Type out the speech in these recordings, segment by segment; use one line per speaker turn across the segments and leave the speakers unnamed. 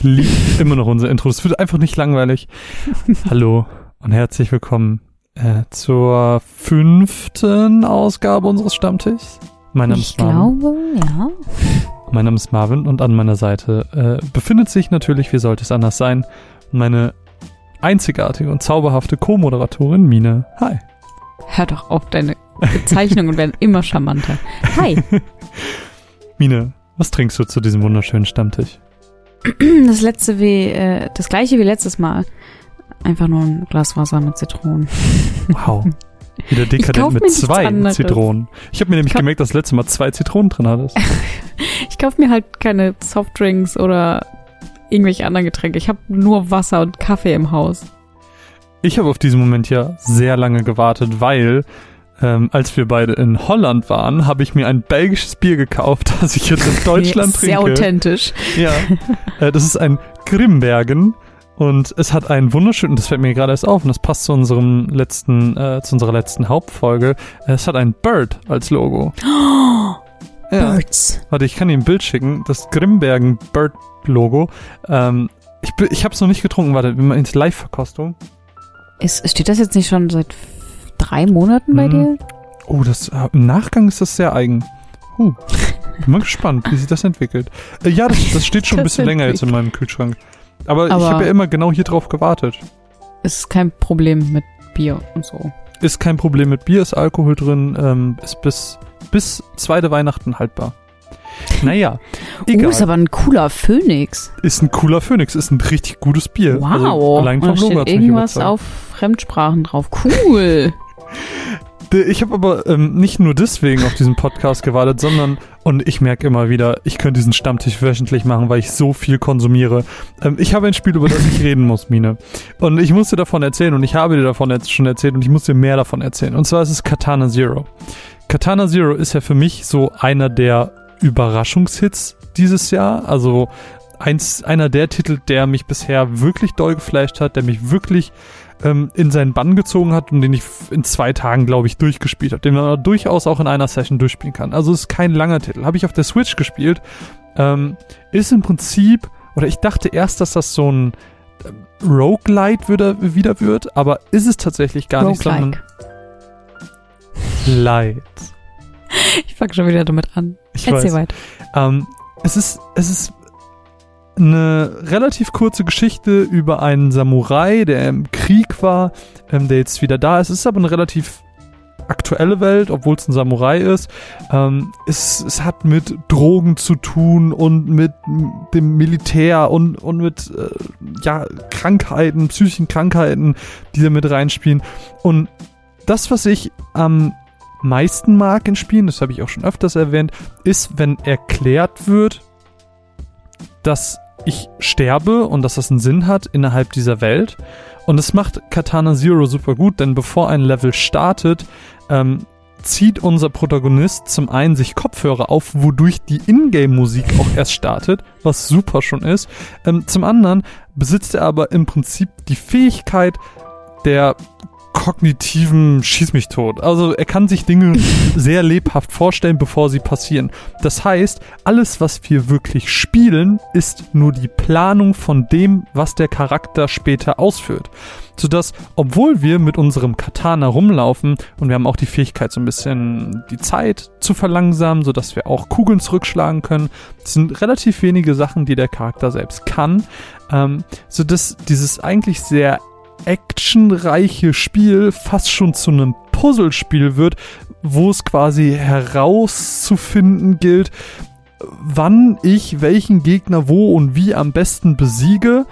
Ich liebe immer noch unser Intro. Das wird einfach nicht langweilig. Hallo und herzlich willkommen äh, zur fünften Ausgabe unseres Stammtischs. Mein Name
Ich
ist Marvin.
glaube, ja.
Mein Name ist Marvin und an meiner Seite äh, befindet sich natürlich, wie sollte es anders sein, meine einzigartige und zauberhafte Co-Moderatorin Mine. Hi.
Hör doch auf, deine Bezeichnungen werden immer charmanter. Hi.
Mine, was trinkst du zu diesem wunderschönen Stammtisch?
Das letzte wie, äh, das gleiche wie letztes Mal. Einfach nur ein Glas Wasser mit Zitronen.
Wow. Wieder dekadent mit zwei. Zitronen. Ich habe mir nämlich gemerkt, dass das letzte Mal zwei Zitronen drin hattest.
Ich kaufe mir halt keine Softdrinks oder irgendwelche anderen Getränke. Ich habe nur Wasser und Kaffee im Haus.
Ich habe auf diesen Moment ja sehr lange gewartet, weil ähm, als wir beide in Holland waren, habe ich mir ein belgisches Bier gekauft, das ich jetzt in Deutschland
Sehr
trinke.
authentisch.
Ja, äh, das ist ein Grimbergen und es hat einen wunderschönen, das fällt mir gerade erst auf und das passt zu unserem letzten, äh, zu unserer letzten Hauptfolge. Es hat ein Bird als Logo. Ja,
Birds.
warte, ich kann dir ein Bild schicken. Das Grimbergen Bird Logo. Ähm, ich ich habe es noch nicht getrunken. Warte, wir machen jetzt Live-Verkostung.
Ist, steht das jetzt nicht schon seit drei Monaten bei
Mhm.
dir?
Oh, das, äh, im Nachgang ist das sehr eigen. Huh. Bin mal gespannt, wie sich das entwickelt. Äh, ja, das, das steht schon ein bisschen länger jetzt in meinem Kühlschrank. Aber, ich
Aber-
habe ja immer genau hier drauf gewartet.
Ist kein Problem mit Bier und so.
Ist kein Problem mit Bier, ist Alkohol drin, ähm, ist bis, bis zweite Weihnachten haltbar. Naja, egal.
Oh, ist aber ein cooler Phönix.
ist ein cooler Phönix, ist ein richtig gutes Bier.
Wow.
Also, allein vom Logo mich
irgendwas auf Fremdsprachen drauf. Cool.
Ich habe aber ähm, nicht nur deswegen auf diesen Podcast gewartet, sondern, und ich merke immer wieder, ich könnte diesen Stammtisch wöchentlich machen, weil ich so viel konsumiere. Ähm, ich habe ein Spiel, über das ich reden muss, Mine. Und ich muss dir davon erzählen und ich habe dir davon jetzt schon erzählt und ich muss dir mehr davon erzählen. Und zwar ist es Katana Zero. Katana Zero ist ja für mich so einer der Überraschungshits dieses Jahr. Also eins, einer der Titel, der mich bisher wirklich doll geflasht hat, der mich wirklich ähm, in seinen Bann gezogen hat und den ich in zwei Tagen, glaube ich, durchgespielt habe. Den man durchaus auch in einer Session durchspielen kann. Also es ist kein langer Titel. Habe ich auf der Switch gespielt. Ähm, ist im Prinzip, oder ich dachte erst, dass das so ein ähm, Roguelite wieder, wieder wird, aber ist es tatsächlich gar nicht, sondern
Roguelike.
Light.
Ich fange schon wieder damit an.
Ich
Erzähl
weiß.
weiter.
Ähm, es ist, es ist eine relativ kurze Geschichte über einen Samurai, der im Krieg war, ähm, der jetzt wieder da ist. Es ist aber eine relativ aktuelle Welt, obwohl es ein Samurai ist. Ähm, es, es hat mit Drogen zu tun und mit dem Militär und, und mit äh, ja, Krankheiten, psychischen Krankheiten, die da mit reinspielen. Und das, was ich am meisten mag in Spielen, das habe ich auch schon öfters erwähnt, ist, wenn erklärt wird, dass ich sterbe und dass das einen Sinn hat innerhalb dieser Welt. Und das macht Katana Zero super gut, denn bevor ein Level startet, ähm, zieht unser Protagonist zum einen sich Kopfhörer auf, wodurch die Ingame-Musik auch erst startet, was super schon ist. Ähm, zum anderen besitzt er aber im Prinzip die Fähigkeit der kognitiven Schieß mich tot. Also er kann sich Dinge sehr lebhaft vorstellen, bevor sie passieren. Das heißt, alles, was wir wirklich spielen, ist nur die Planung von dem, was der Charakter später ausführt. Sodass, obwohl wir mit unserem Katana rumlaufen und wir haben auch die Fähigkeit, so ein bisschen die Zeit zu verlangsamen, sodass wir auch Kugeln zurückschlagen können, das sind relativ wenige Sachen, die der Charakter selbst kann, ähm, sodass dieses eigentlich sehr actionreiche Spiel fast schon zu einem Puzzlespiel wird, wo es quasi herauszufinden gilt, wann ich welchen Gegner wo und wie am besten besiege,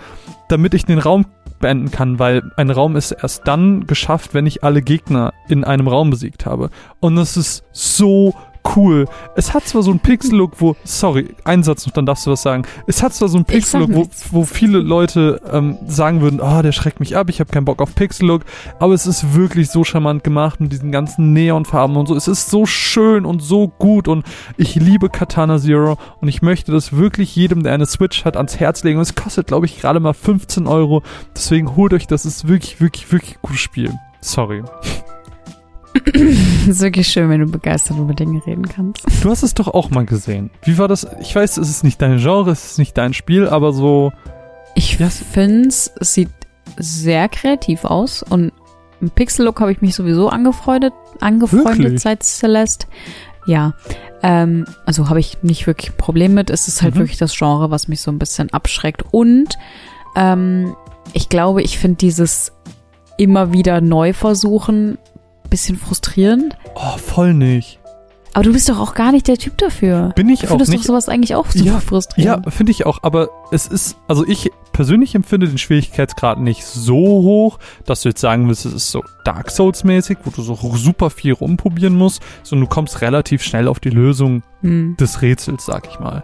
damit ich den Raum beenden kann, weil ein Raum ist erst dann geschafft, wenn ich alle Gegner in einem Raum besiegt habe. Und das ist so cool. Es hat zwar so einen Pixel-Look, wo, sorry, ein Satz noch, dann darfst du was sagen. Es hat zwar so einen Pixel-Look, wo, wo viele Leute ähm, sagen würden, ah, der schreckt mich ab, ich habe keinen Bock auf Pixel-Look, aber es ist wirklich so charmant gemacht mit diesen ganzen Neonfarben und so. Es ist so schön und so gut und ich liebe Katana Zero und ich möchte das wirklich jedem, der eine Switch hat, ans Herz legen. Und es kostet, glaube ich, gerade mal 15 Euro. Deswegen holt euch das, ist wirklich, wirklich, wirklich gutes Spiel. Sorry.
ist wirklich schön, wenn du begeistert über Dinge reden kannst.
Du hast es doch auch mal gesehen. Wie war das? Ich weiß, es ist nicht dein Genre, es ist nicht dein Spiel, aber so
Ich
Ja, es-
finde es sieht sehr kreativ aus und im Pixel-Look habe ich mich sowieso angefreundet, angefreundet
Wirklich?
seit Celeste. Ja, ähm, also habe ich nicht wirklich ein Problem mit. Es ist halt
Mhm.
wirklich das Genre, was mich so ein bisschen abschreckt. Und ähm, ich glaube, ich finde dieses immer wieder neu versuchen bisschen frustrierend.
Oh, voll nicht.
Aber du bist doch auch gar nicht der Typ dafür.
Bin ich
Du
auch
findest doch sowas eigentlich auch super
Ja,
frustrierend.
Ja, finde ich auch. Aber es ist, also ich persönlich empfinde den Schwierigkeitsgrad nicht so hoch, dass du jetzt sagen willst, es ist so Dark Souls-mäßig, wo du so super viel rumprobieren musst, sondern du kommst relativ schnell auf die Lösung
Hm.
des Rätsels, sag ich mal.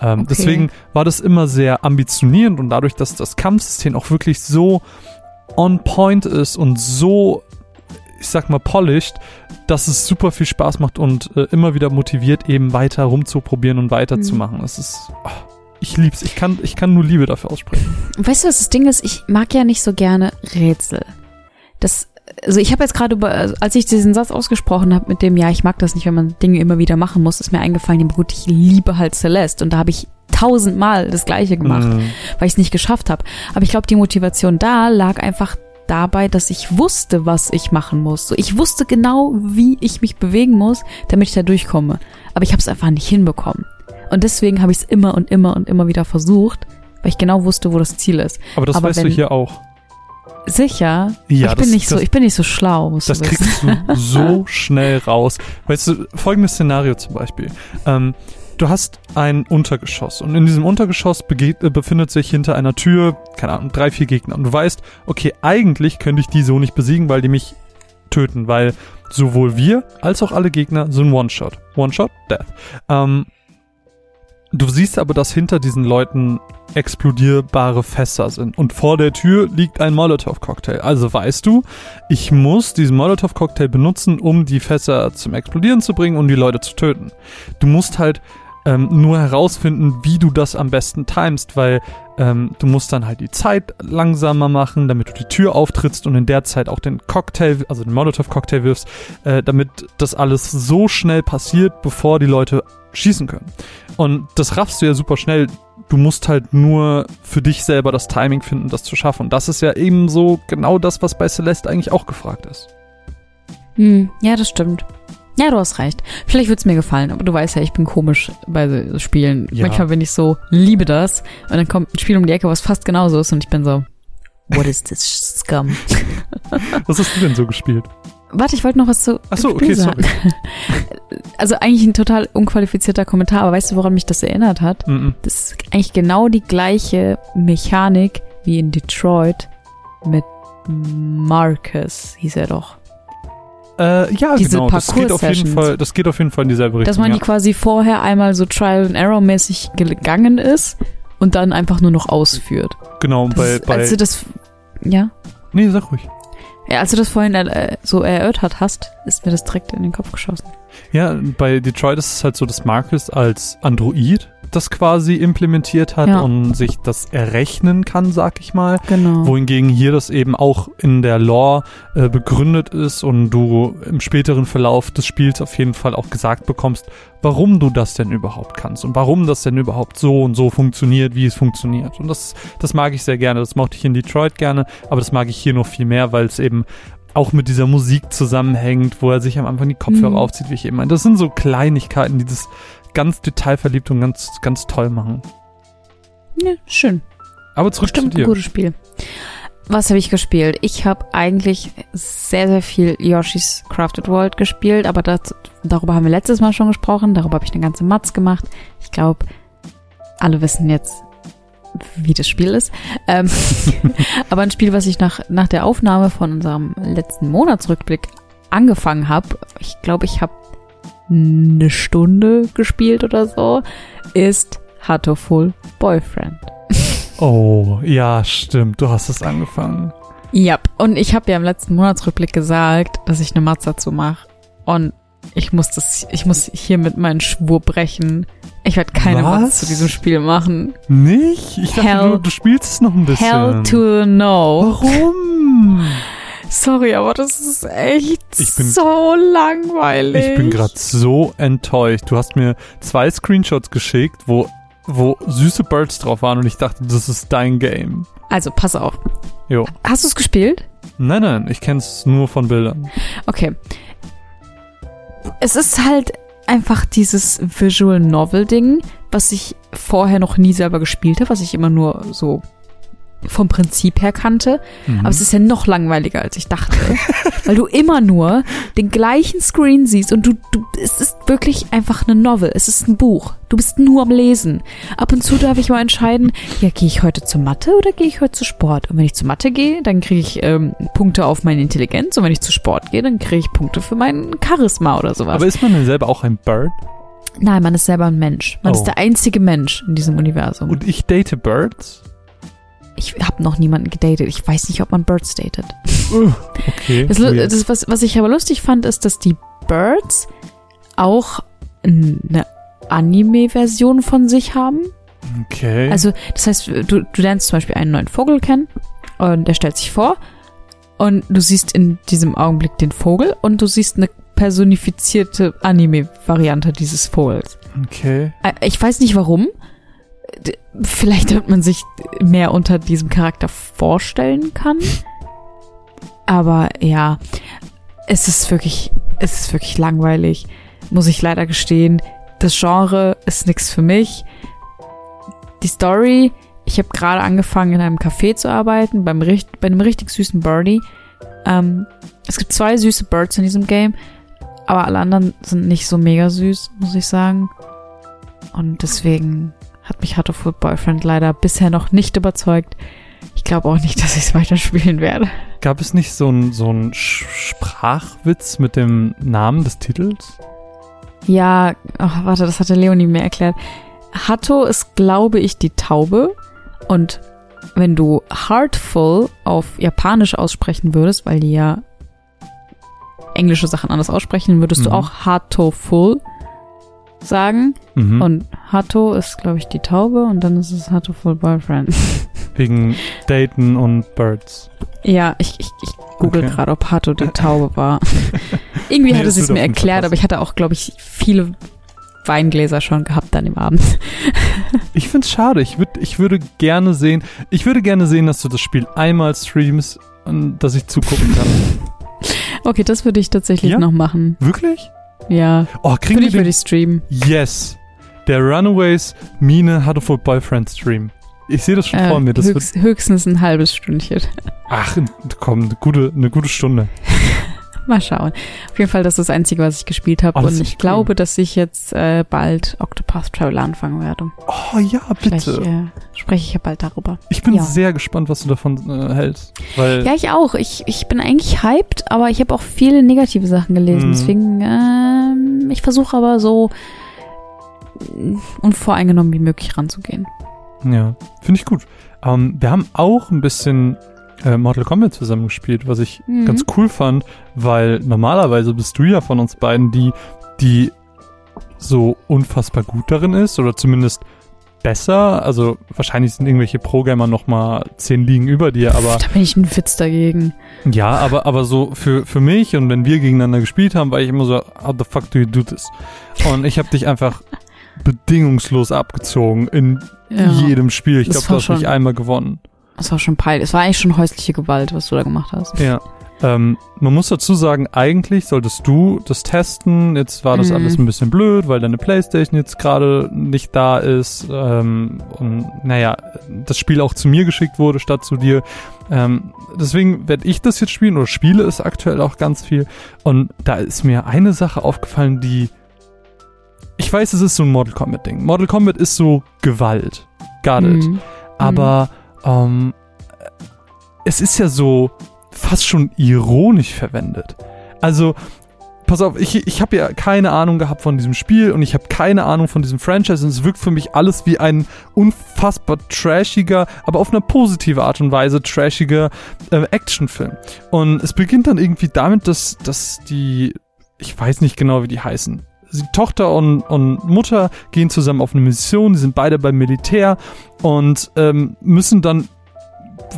Ähm,
Okay.
Deswegen war das immer sehr ambitionierend und dadurch, dass das Kampfsystem auch wirklich so on point ist und so, ich sag mal, polished, dass es super viel Spaß macht und äh, immer wieder motiviert, eben weiter rumzuprobieren und weiterzumachen. Es ist, oh, ich lieb's. Ich kann, ich kann nur Liebe dafür aussprechen.
Weißt du, was das Ding ist? Ich mag ja nicht so gerne Rätsel. Das, also ich habe jetzt gerade, also als ich diesen Satz ausgesprochen habe mit dem, ja, ich mag das nicht, wenn man Dinge immer wieder machen muss, ist mir eingefallen, gut, ich liebe halt Celeste und da habe ich tausendmal das Gleiche gemacht,
Mm.
weil ich es nicht geschafft habe. Aber ich glaube, die Motivation da lag einfach dabei, dass ich wusste, was ich machen muss. So, ich wusste genau, wie ich mich bewegen muss, damit ich da durchkomme. Aber ich habe es einfach nicht hinbekommen. Und deswegen habe ich es immer und immer und immer wieder versucht, weil ich genau wusste, wo das Ziel ist.
Aber das
Aber
weißt du
wenn-
hier auch.
Sicher?
Ja,
ich bin
das-
nicht so,
das-
ich bin nicht so schlau.
Das
du
kriegst du so schnell raus. Weißt du, folgendes Szenario zum Beispiel. Ähm, du hast ein Untergeschoss und in diesem Untergeschoss äh, befindet sich hinter einer Tür, keine Ahnung, drei, vier Gegner. Und du weißt, okay, eigentlich könnte ich die so nicht besiegen, weil die mich töten, weil sowohl wir als auch alle Gegner sind One-Shot. One-Shot, Death. Ähm, du siehst aber, dass hinter diesen Leuten explodierbare Fässer sind. Und vor der Tür liegt ein Molotow-Cocktail. Also weißt du, ich muss diesen Molotow-Cocktail benutzen, um die Fässer zum Explodieren zu bringen und die Leute zu töten. Du musst halt ähm, nur herausfinden, wie du das am besten timest, weil ähm, du musst dann halt die Zeit langsamer machen, damit du die Tür auftrittst und in der Zeit auch den Cocktail, also den Molotow-Cocktail wirfst, äh, damit das alles so schnell passiert, bevor die Leute schießen können. Und das raffst du ja super schnell. Du musst halt nur für dich selber das Timing finden, das zu schaffen. Und das ist ja eben so genau das, was bei Celeste eigentlich auch gefragt ist.
Hm, ja, das stimmt. Ja, du hast recht. Vielleicht wird's mir gefallen, aber du weißt ja, ich bin komisch bei Spielen.
Ja.
Manchmal bin ich so, liebe das. Und dann kommt ein Spiel um die Ecke, was fast genauso ist und ich bin so, what is this scum?
Was hast du denn so gespielt?
Warte, ich wollte noch was zu
Ach so, okay,
sagen.
sorry.
Also eigentlich ein total unqualifizierter Kommentar, aber weißt du, woran mich das erinnert hat?
Mhm.
Das ist eigentlich genau die gleiche Mechanik wie in Detroit mit Marcus, hieß er doch.
Äh, ja,
Diese
genau. Das geht, auf jeden. Fall, das geht auf jeden Fall in dieselbe Richtung.
Dass man
ja.
die quasi vorher einmal so Trial and Error mäßig gegangen ist und dann einfach nur noch ausführt.
genau,
Das
bei,
ist,
bei
als du das, ja,
Nee, sag ruhig.
ja, als du das vorhin äh, so erörtert hast, ist mir das direkt in den Kopf geschossen.
Ja, bei Detroit ist es halt so, dass Marcus als Android das quasi implementiert hat
Ja.
und sich das errechnen kann, sag ich mal.
Genau.
Wohingegen hier das eben auch in der Lore äh, begründet ist und du im späteren Verlauf des Spiels auf jeden Fall auch gesagt bekommst, warum du das denn überhaupt kannst und warum das denn überhaupt so und so funktioniert, wie es funktioniert. Und das, das mag ich sehr gerne. Das mochte ich in Detroit gerne, aber das mag ich hier noch viel mehr, weil es eben auch mit dieser Musik zusammenhängt, wo er sich am Anfang die Kopfhörer
Mhm.
aufzieht, wie ich eben meinte. Das sind so Kleinigkeiten, die das ganz detailverliebt und ganz, ganz toll machen.
ja, schön.
Aber zurück
Bestimmt
zu
ein
dir.
gutes Spiel. Was habe ich gespielt? Ich habe eigentlich sehr, sehr viel Yoshi's Crafted World gespielt, aber das, darüber haben wir letztes Mal schon gesprochen. Darüber habe ich eine ganze Matz gemacht. Ich glaube, alle wissen jetzt, wie das Spiel ist. Ähm, aber ein Spiel, was ich nach, nach der Aufnahme von unserem letzten Monatsrückblick angefangen habe, ich glaube, ich habe eine Stunde gespielt oder so, ist Hatoful Boyfriend.
Oh, ja, stimmt. Du hast es angefangen.
Ja, und ich habe ja im letzten Monatsrückblick gesagt, dass ich eine Matz dazu mache. Und ich muss das, ich muss hiermit meinen Schwur brechen. Ich werde keine
Was?
Matz zu diesem Spiel machen.
Nicht? Ich dachte,
Hell-
du, du spielst es noch ein bisschen.
Hell to no.
Warum?
Sorry, aber das ist echt
Ich bin-
so langweilig.
Ich bin gerade so enttäuscht. Du hast mir zwei Screenshots geschickt, wo wo süße Birds drauf waren und ich dachte, das ist dein Game.
Also, pass auf.
Jo.
Hast du es gespielt?
Nein, nein, ich kenn's nur von Bildern.
Okay. Es ist halt einfach dieses Visual Novel Ding, was ich vorher noch nie selber gespielt habe, was ich immer nur so vom Prinzip her kannte.
Mhm.
Aber es ist ja noch langweiliger, als ich dachte. weil du immer nur den gleichen Screen siehst und du, du, es ist wirklich einfach eine Novel. Es ist ein Buch. Du bist nur am Lesen. Ab und zu darf ich mal entscheiden, ja, gehe ich heute zur Mathe oder gehe ich heute zu Sport? Und wenn ich zur Mathe gehe, dann kriege ich ähm, Punkte auf meine Intelligenz. Und wenn ich zu Sport gehe, dann kriege ich Punkte für mein Charisma oder sowas.
Aber ist man denn selber auch ein Bird?
Nein, man ist selber ein Mensch. Man
Oh.
ist der einzige Mensch in diesem Universum.
Und ich date Birds?
Ich habe noch niemanden gedatet. Ich weiß nicht, ob man Birds datet.
Okay.
Das, das, was, was ich aber lustig fand, ist, dass die Birds auch eine Anime-Version von sich haben.
okay.
Also, das heißt, du, du lernst zum Beispiel einen neuen Vogel kennen und der stellt sich vor und du siehst in diesem Augenblick den Vogel und du siehst eine personifizierte Anime-Variante dieses Vogels.
okay.
Äh, Ich weiß nicht warum. Vielleicht, damit man sich mehr unter diesem Charakter vorstellen kann. Aber ja, es ist wirklich, es ist wirklich langweilig, muss ich leider gestehen. Das Genre ist nichts für mich. Die Story, ich habe gerade angefangen in einem Café zu arbeiten, beim, bei einem richtig süßen Birdie. Ähm, es gibt zwei süße Birds in diesem Game, aber alle anderen sind nicht so mega süß, muss ich sagen. Und deswegen hat mich to Food Boyfriend leider bisher noch nicht überzeugt. Ich glaube auch nicht, dass ich es weiterspielen werde.
Gab es nicht so ein so ein Sprachwitz mit dem Namen des Titels?
Ja, ach, warte, das hatte Leonie mir erklärt. Hatto ist, glaube ich, die Taube. Und wenn du Heartful auf Japanisch aussprechen würdest, weil die ja englische Sachen anders aussprechen, würdest du
Mhm.
auch Hatto-Full sagen.
Mhm.
Und Hatto ist, glaube ich, die Taube und dann ist es Hatto-Full Boyfriend.
Wegen Daten und Birds.
Ja, ich, ich, ich google
Okay.
gerade, ob Hato die Taube war. Irgendwie
Nee,
hatte sie es mir erklärt, aber ich hatte auch, glaube ich, viele Weingläser schon gehabt an dem Abend.
Ich find's schade. Ich, würd, ich würde gerne sehen, ich würde gerne sehen, dass du das Spiel einmal streamst und dass ich zugucken kann.
Okay, das würde ich tatsächlich
Ja?
noch machen.
Wirklich?
Ja,
Oh, kriegen wir
dich würde
den?
ich streamen.
Yes. Der Runaways Mine Hatterful Boyfriend Stream. Ich sehe das schon
Äh,
vor mir. Das
höchst, höchstens ein halbes Stündchen.
ach, komm, eine gute, eine gute Stunde.
Mal schauen. Auf jeden Fall, das ist das Einzige, was ich gespielt habe.
Oh,
und ich
cool.
glaube, dass ich jetzt äh, bald Octopath Traveler anfangen werde.
Oh ja,
Vielleicht
bitte.
äh, spreche ich ja bald darüber.
Ich bin
ja.
sehr gespannt, was du davon äh, hältst.
Ja, ich auch. Ich, ich bin eigentlich hyped, aber ich habe auch viele negative Sachen gelesen.
Mhm.
Deswegen, ähm, ich versuche aber so mm, unvoreingenommen wie möglich ranzugehen.
Ja, finde ich gut. Ähm, wir haben auch ein bisschen äh, Mortal Kombat zusammengespielt, was ich
Mhm.
ganz cool fand, weil normalerweise bist du ja von uns beiden die, die so unfassbar gut darin ist oder zumindest besser. Also wahrscheinlich sind irgendwelche Pro-Gamer noch mal zehn Ligen über dir, aber
Da bin ich ein Witz dagegen.
ja, aber, aber so für, für mich und wenn wir gegeneinander gespielt haben, war ich immer so, how the fuck do you do this? Und ich habe dich einfach bedingungslos abgezogen in
Ja.
jedem Spiel. Ich glaube, du hast nicht einmal gewonnen.
Das war schon peinlich. Es war eigentlich schon häusliche Gewalt, was du da gemacht hast.
Ja. Ähm, man muss dazu sagen, eigentlich solltest du das testen. Jetzt war das
Mhm.
alles ein bisschen blöd, weil deine Playstation jetzt gerade nicht da ist. Ähm, und naja, das Spiel auch zu mir geschickt wurde statt zu dir. Ähm, deswegen werde ich das jetzt spielen oder spiele es aktuell auch ganz viel. Und da ist mir eine Sache aufgefallen, die. Ich weiß, es ist so ein Mortal Kombat-Ding. Mortal Kombat ist so Gewalt. Got it.
Mhm.
Ähm, es ist ja so fast schon ironisch verwendet. Also, pass auf, ich, ich habe ja keine Ahnung gehabt von diesem Spiel und ich habe keine Ahnung von diesem Franchise und es wirkt für mich alles wie ein unfassbar trashiger, aber auf eine positive Art und Weise trashiger äh, Actionfilm. Und es beginnt dann irgendwie damit, dass, dass die, ich weiß nicht genau, wie die heißen, Tochter und, und Mutter gehen zusammen auf eine Mission, die sind beide beim Militär und ähm, müssen dann,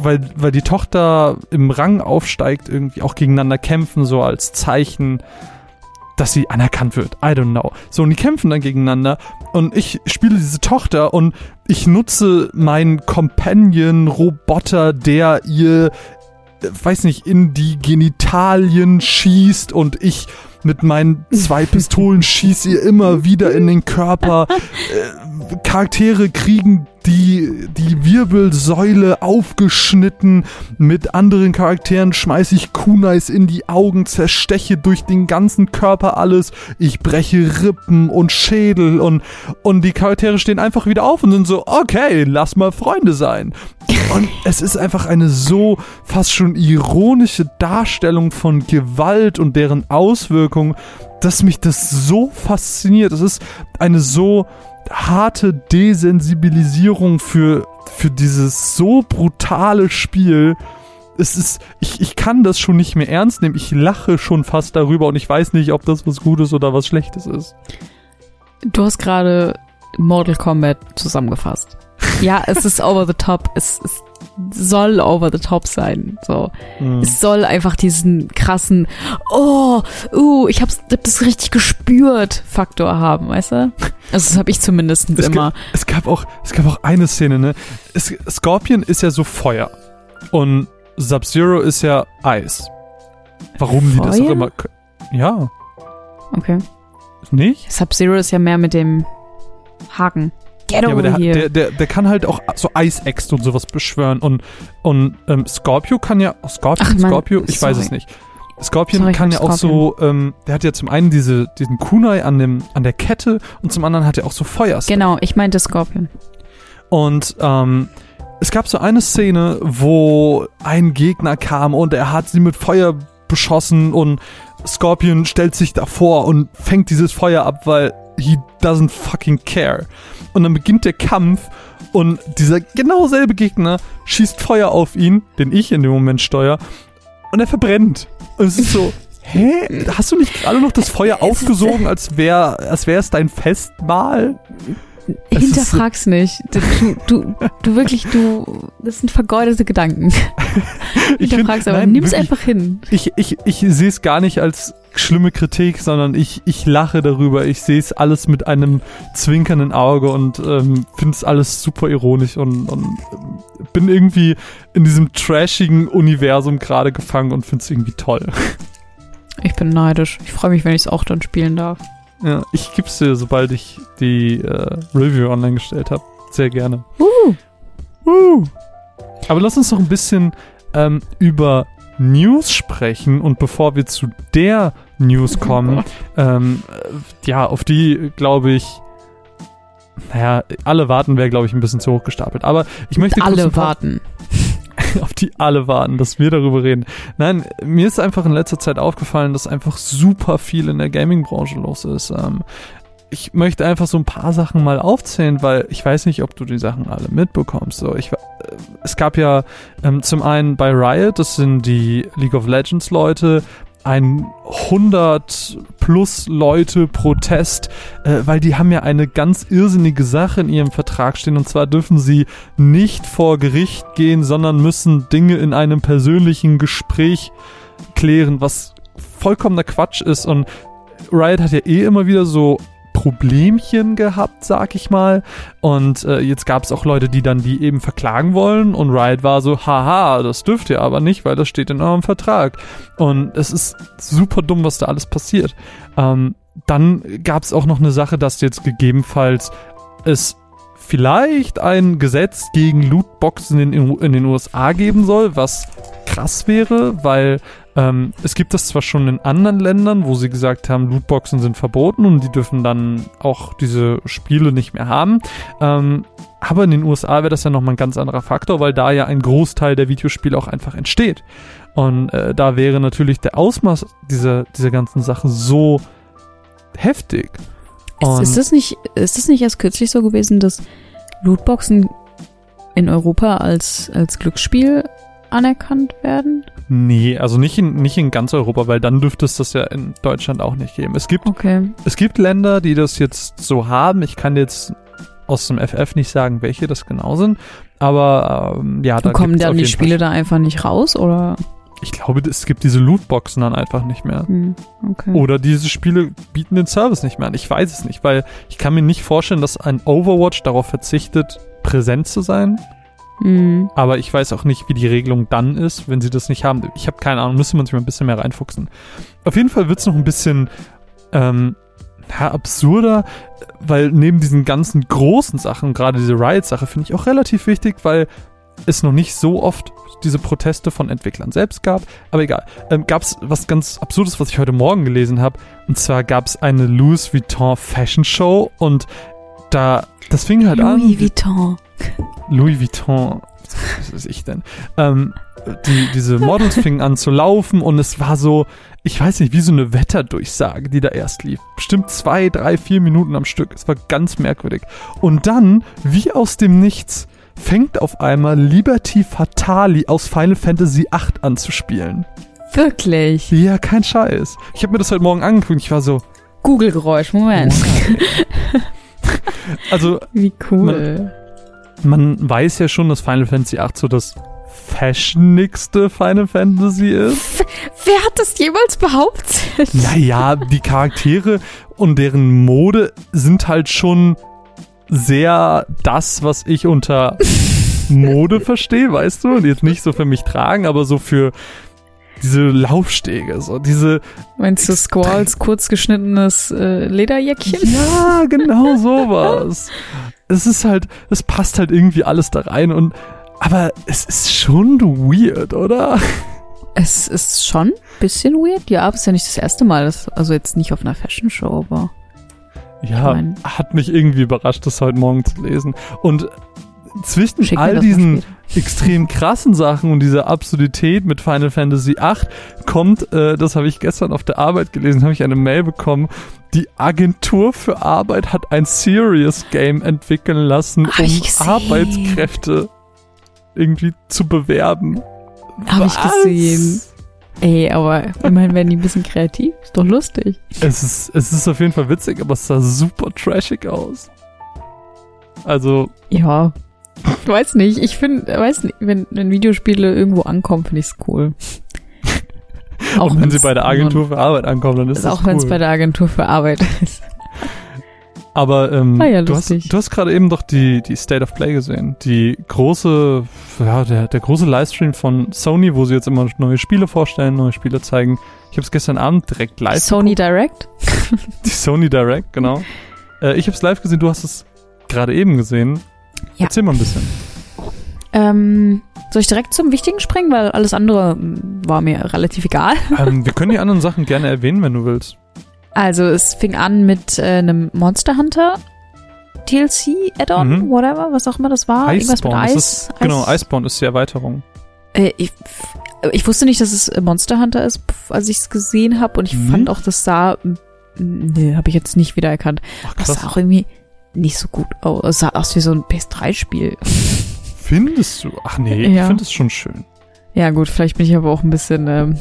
weil, weil die Tochter im Rang aufsteigt, irgendwie auch gegeneinander kämpfen, so als Zeichen dass sie anerkannt wird. I don't know. So, und die kämpfen dann gegeneinander und ich spiele diese Tochter und ich nutze meinen Companion-Roboter, der ihr, äh, weiß nicht, in die Genitalien schießt und ich mit meinen zwei Pistolen schieße ihr immer wieder in den Körper. Äh, Charaktere kriegen die, die Wirbelsäule aufgeschnitten. Mit anderen Charakteren schmeiße ich Kunais in die Augen, zersteche durch den ganzen Körper alles. Ich breche Rippen und Schädel und, und die Charaktere stehen einfach wieder auf und sind so, okay, lass mal Freunde sein. Und es ist einfach eine so fast schon ironische Darstellung von Gewalt und deren Auswirkungen, dass mich das so fasziniert. Es ist eine so harte Desensibilisierung für, für dieses so brutale Spiel. Es ist, ich, ich kann das schon nicht mehr ernst nehmen. Ich lache schon fast darüber und ich weiß nicht, ob das was Gutes oder was Schlechtes ist.
Du hast gerade Mortal Kombat zusammengefasst. Ja, es ist over the top. Es, es soll over the top sein. So,
Mhm.
es soll einfach diesen krassen, oh, uh, ich hab's, hab das richtig gespürt Faktor haben, weißt du? Also das habe ich zumindest
Es,
immer.
ga- es gab auch, es gab auch eine Szene, ne? Es, Scorpion ist ja so Feuer und Sub-Zero ist ja Eis. Warum die das auch
Feuer?
immer, ja,
Okay.
nicht?
Sub-Zero ist ja mehr mit dem Haken. Get
Ja, aber der, der, der, der kann halt auch so Eisäxte und sowas beschwören und, und ähm, Scorpio kann ja, oh, Scorpion,
Ach,
Scorpio, ich weiß es nicht. Scorpion
Sorry,
kann ja auch so, ähm, der hat ja zum einen diese, diesen Kunai an, dem, an der Kette und zum anderen hat er auch so Feuer.
genau, ich meinte Scorpion.
Und ähm, es gab so eine Szene, wo ein Gegner kam und er hat sie mit Feuer beschossen und Scorpion stellt sich davor und fängt dieses Feuer ab, weil he doesn't fucking care. Und dann beginnt der Kampf und dieser genau selbe Gegner schießt Feuer auf ihn, den ich in dem Moment steuere, und er verbrennt. Und es ist so, hä? Hast du nicht gerade noch das Feuer aufgesogen, als wäre als wäre es dein Festmahl? Es
Hinterfrag's nicht. Du, du, du wirklich, du, das sind vergeudete Gedanken.
Ich
Hinterfrag's
find-
aber,
nein,
nimm's
wirklich,
einfach hin.
Ich, ich, ich sehe es gar nicht als schlimme Kritik, sondern ich, ich lache darüber. Ich sehe es alles mit einem zwinkernden Auge und ähm, finde es alles super ironisch und, und ähm, bin irgendwie in diesem trashigen Universum gerade gefangen und finde es irgendwie toll.
Ich bin neidisch. Ich freue mich, wenn ich es auch dann spielen darf.
Ja, ich gib's dir, sobald ich die äh, Review online gestellt habe. Sehr gerne.
Uh.
Uh. Aber lass uns noch ein bisschen ähm, über News sprechen und bevor wir zu der News kommen, ähm, äh, ja, auf die glaube ich, naja, alle warten wäre glaube ich ein bisschen zu hoch gestapelt. Aber ich möchte
Alle warten.
auf die alle warten, dass wir darüber reden. Nein, mir ist einfach in letzter Zeit aufgefallen, dass einfach super viel in der Gaming-Branche los ist. Ähm, ich möchte einfach so ein paar Sachen mal aufzählen, weil ich weiß nicht, ob du die Sachen alle mitbekommst. So, ich, äh, es gab ja ähm, zum einen bei Riot, das sind die League of Legends Leute, ein 100 plus Leute Protest, äh, weil die haben ja eine ganz irrsinnige Sache in ihrem Vertrag stehen. Und zwar dürfen sie nicht vor Gericht gehen, sondern müssen Dinge in einem persönlichen Gespräch klären, was vollkommener Quatsch ist. Und Riot hat ja eh immer wieder so Problemchen gehabt, sag ich mal. Und äh, jetzt gab es auch Leute, die dann die eben verklagen wollen. Und Riot war so, haha, das dürft ihr aber nicht, weil das steht in eurem Vertrag. Und es ist super dumm, was da alles passiert. Ähm, dann gab es auch noch eine Sache, dass jetzt gegebenenfalls es vielleicht ein Gesetz gegen Lootboxen in, in den USA geben soll, was krass wäre, weil ähm, es gibt das zwar schon in anderen Ländern, wo sie gesagt haben, Lootboxen sind verboten und die dürfen dann auch diese Spiele nicht mehr haben. Ähm, aber in den USA wäre das ja nochmal ein ganz anderer Faktor, weil da ja ein Großteil der Videospiele auch einfach entsteht. Und äh, da wäre natürlich der Ausmaß dieser, dieser ganzen Sache so heftig.
Ist,
Und-
ist, das nicht, ist das nicht erst kürzlich so gewesen, dass Lootboxen in Europa als, als Glücksspiel anerkannt werden?
Nee, also nicht in, nicht in ganz Europa, weil dann dürfte es das ja in Deutschland auch nicht geben. Es gibt,
Okay.
es gibt Länder, die das jetzt so haben. Ich kann jetzt aus dem FF nicht sagen, welche das genau sind. Aber ähm, ja, da
kommen dann die Spiele
Fall-
da einfach nicht raus oder?
Ich glaube, es gibt diese Lootboxen dann einfach nicht mehr.
Hm, okay.
Oder diese Spiele bieten den Service nicht mehr an. Ich weiß es nicht, weil ich kann mir nicht vorstellen, dass ein Overwatch darauf verzichtet, präsent zu sein.
Hm.
Aber ich weiß auch nicht, wie die Regelung dann ist, wenn sie das nicht haben. Ich habe keine Ahnung, müsste man sich mal ein bisschen mehr reinfuchsen. Auf jeden Fall wird es noch ein bisschen ähm, ja, absurder, weil neben diesen ganzen großen Sachen, gerade diese Riot-Sache, finde ich auch relativ wichtig, weil es noch nicht so oft diese Proteste von Entwicklern selbst gab. Aber egal. Ähm, gab es was ganz Absurdes, was ich heute Morgen gelesen habe. Und zwar gab es eine Louis Vuitton Fashion Show und da, das fing halt an.
Louis Vuitton.
Louis Vuitton, was weiß ich denn? Ähm, die, diese Models fingen an zu laufen und es war so, ich weiß nicht, wie so eine Wetterdurchsage, die da erst lief. Bestimmt zwei, drei, vier Minuten am Stück. Es war ganz merkwürdig. Und dann, wie aus dem Nichts, fängt auf einmal Liberty Fatali aus Final Fantasy VIII an zu spielen.
Wirklich?
Ja, kein Scheiß. Ich habe mir das heute Morgen angeguckt und ich war so,
Google-Geräusch, Moment.
also
Wie cool.
man weiß ja schon, dass Final Fantasy VIII so das fashionigste Final Fantasy ist.
Wer hat das jemals behauptet?
Naja, die Charaktere und deren Mode sind halt schon sehr das, was ich unter Mode verstehe, weißt du? Und jetzt nicht so für mich tragen, aber so für diese Laufstege, so diese.
Meinst du Squalls kurz geschnittenes äh, Lederjäckchen?
Ja, genau sowas. Es ist halt, es passt halt irgendwie alles da rein und, aber es ist schon weird, oder?
Es ist schon ein bisschen weird. Ja, aber es ist ja nicht das erste Mal. Also jetzt nicht auf einer Fashion Show, aber.
Ja,
Ich mein-
hat mich irgendwie überrascht, das heute Morgen zu lesen. Und zwischen all diesen extrem krassen Sachen und dieser Absurdität mit Final Fantasy VIII kommt, äh, das habe ich gestern auf der Arbeit gelesen, habe ich eine Mail bekommen. Die Agentur für Arbeit hat ein Serious Game entwickeln lassen,
Hab
um. Arbeitskräfte irgendwie zu bewerben.
Habe ich gesehen. Ey, aber immerhin werden die ein bisschen kreativ. Ist doch lustig.
Es ist, es ist auf jeden Fall witzig, aber es sah super trashig aus. Also,
Ja. Ich weiß nicht. Ich finde, weiß nicht, wenn, wenn Videospiele irgendwo ankommen, finde ich es cool.
auch wenn sie bei der Agentur für Arbeit ankommen, dann ist das
auch wenn es
cool.
bei der Agentur für Arbeit ist.
Aber ähm,
Ah ja,
du hast, du hast gerade eben doch die, die State of Play gesehen. Die große, ja, der, der große Livestream von Sony, wo sie jetzt immer neue Spiele vorstellen, neue Spiele zeigen. Ich habe es gestern Abend direkt live
Sony Direct?
Die Sony Direct, genau. Äh, ich habe es live gesehen, du hast es gerade eben gesehen.
Ja.
Erzähl mal ein bisschen.
Ähm, soll ich direkt zum Wichtigen springen? Weil alles andere mm, war mir relativ egal.
ähm, wir können die anderen Sachen gerne erwähnen, wenn du willst.
Also es fing an mit äh, einem Monster Hunter TLC Add-on,
Mhm.
whatever, was auch immer das war. Irgendwas mit
Iceborne.
Eis.
ist, Genau, Iceborne ist die Erweiterung.
Äh, ich, ich wusste nicht, dass es äh, Monster Hunter ist, als ich es gesehen habe. Und ich
Mhm.
fand auch, das sah. Nee, habe ich jetzt nicht wiedererkannt.
Ach
Das sah auch irgendwie nicht so gut aus. Es sah aus wie so ein PS3-Spiel.
Findest du? Ach nee, ich
Ja.
finde es schon schön.
Ja, gut, vielleicht bin ich aber auch ein bisschen ähm,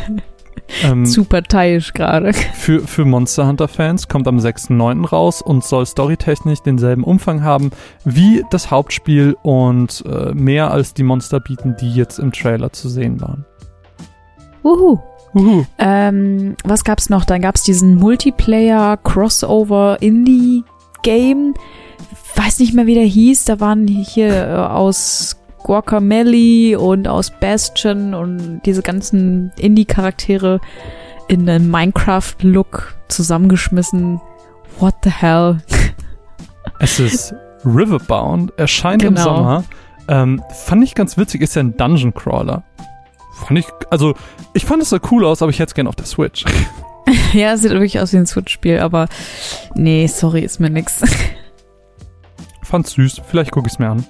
Ähm,
zu parteiisch gerade.
Für, für Monster Hunter Fans kommt am 6.9. raus und soll storytechnisch denselben Umfang haben wie das Hauptspiel und äh, mehr als die Monster bieten, die jetzt im Trailer zu sehen waren.
Wuhu.
Uhu.
Ähm, was gab's noch? Dann gab's diesen Multiplayer Crossover Indie Game. Weiß nicht mehr, wie der hieß. Da waren hier äh, aus Guacamelee und aus Bastion und diese ganzen Indie-Charaktere in einem Minecraft-Look zusammengeschmissen. What the hell?
Es ist Riverbound, erscheint im
Genau.
Sommer. Ähm, fand ich ganz witzig, ist ja ein Dungeon Crawler. Fand ich, also, ich fand es sah cool aus, aber ich hätte es gerne auf der Switch.
ja, sieht wirklich aus wie ein Switch-Spiel, aber nee, sorry, ist mir nix.
Fand's süß, vielleicht gucke ich es mir an.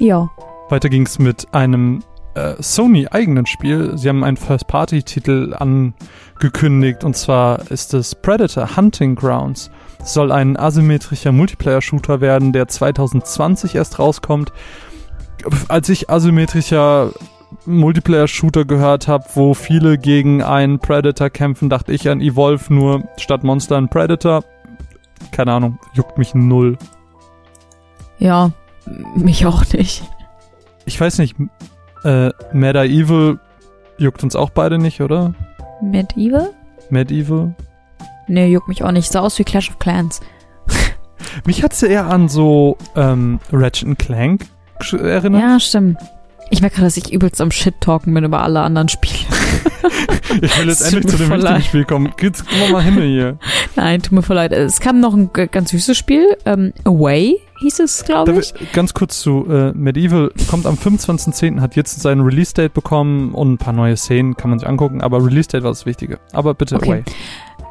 Ja.
Weiter ging es mit einem äh, Sony-eigenen Spiel. Sie haben einen First-Party-Titel angekündigt und zwar ist es Predator Hunting Grounds. Es soll ein asymmetrischer Multiplayer-Shooter werden, der 2020 erst rauskommt. Als ich asymmetrischer Multiplayer-Shooter gehört habe, wo viele gegen einen Predator kämpfen, dachte ich an Evolve, nur statt Monster ein Predator. Keine Ahnung, juckt mich null.
Ja, mich auch nicht.
ich weiß nicht, äh, Medieval juckt uns auch beide nicht, oder?
Medieval?
Medieval.
Nee, juckt mich auch nicht. Sah aus wie Clash of Clans.
Mich hat sie eher an so ähm, Ratchet Clank erinnert.
Ja, stimmt. Ich merke gerade, dass ich übelst am Shit-Talken bin über alle anderen Spiele.
Ich will jetzt endlich zu dem wichtigen
leid.
Spiel kommen. Jetzt kommen wir mal hin hier.
Nein, tut mir voll leid. Es kam noch ein ganz süßes Spiel. Ähm, Away hieß es, glaube ich
ganz kurz zu äh, Medieval. Kommt am 25.10., hat jetzt seinen Release-Date bekommen und ein paar neue Szenen kann man sich angucken, aber Release-Date war das Wichtige. Aber bitte
Okay.
away.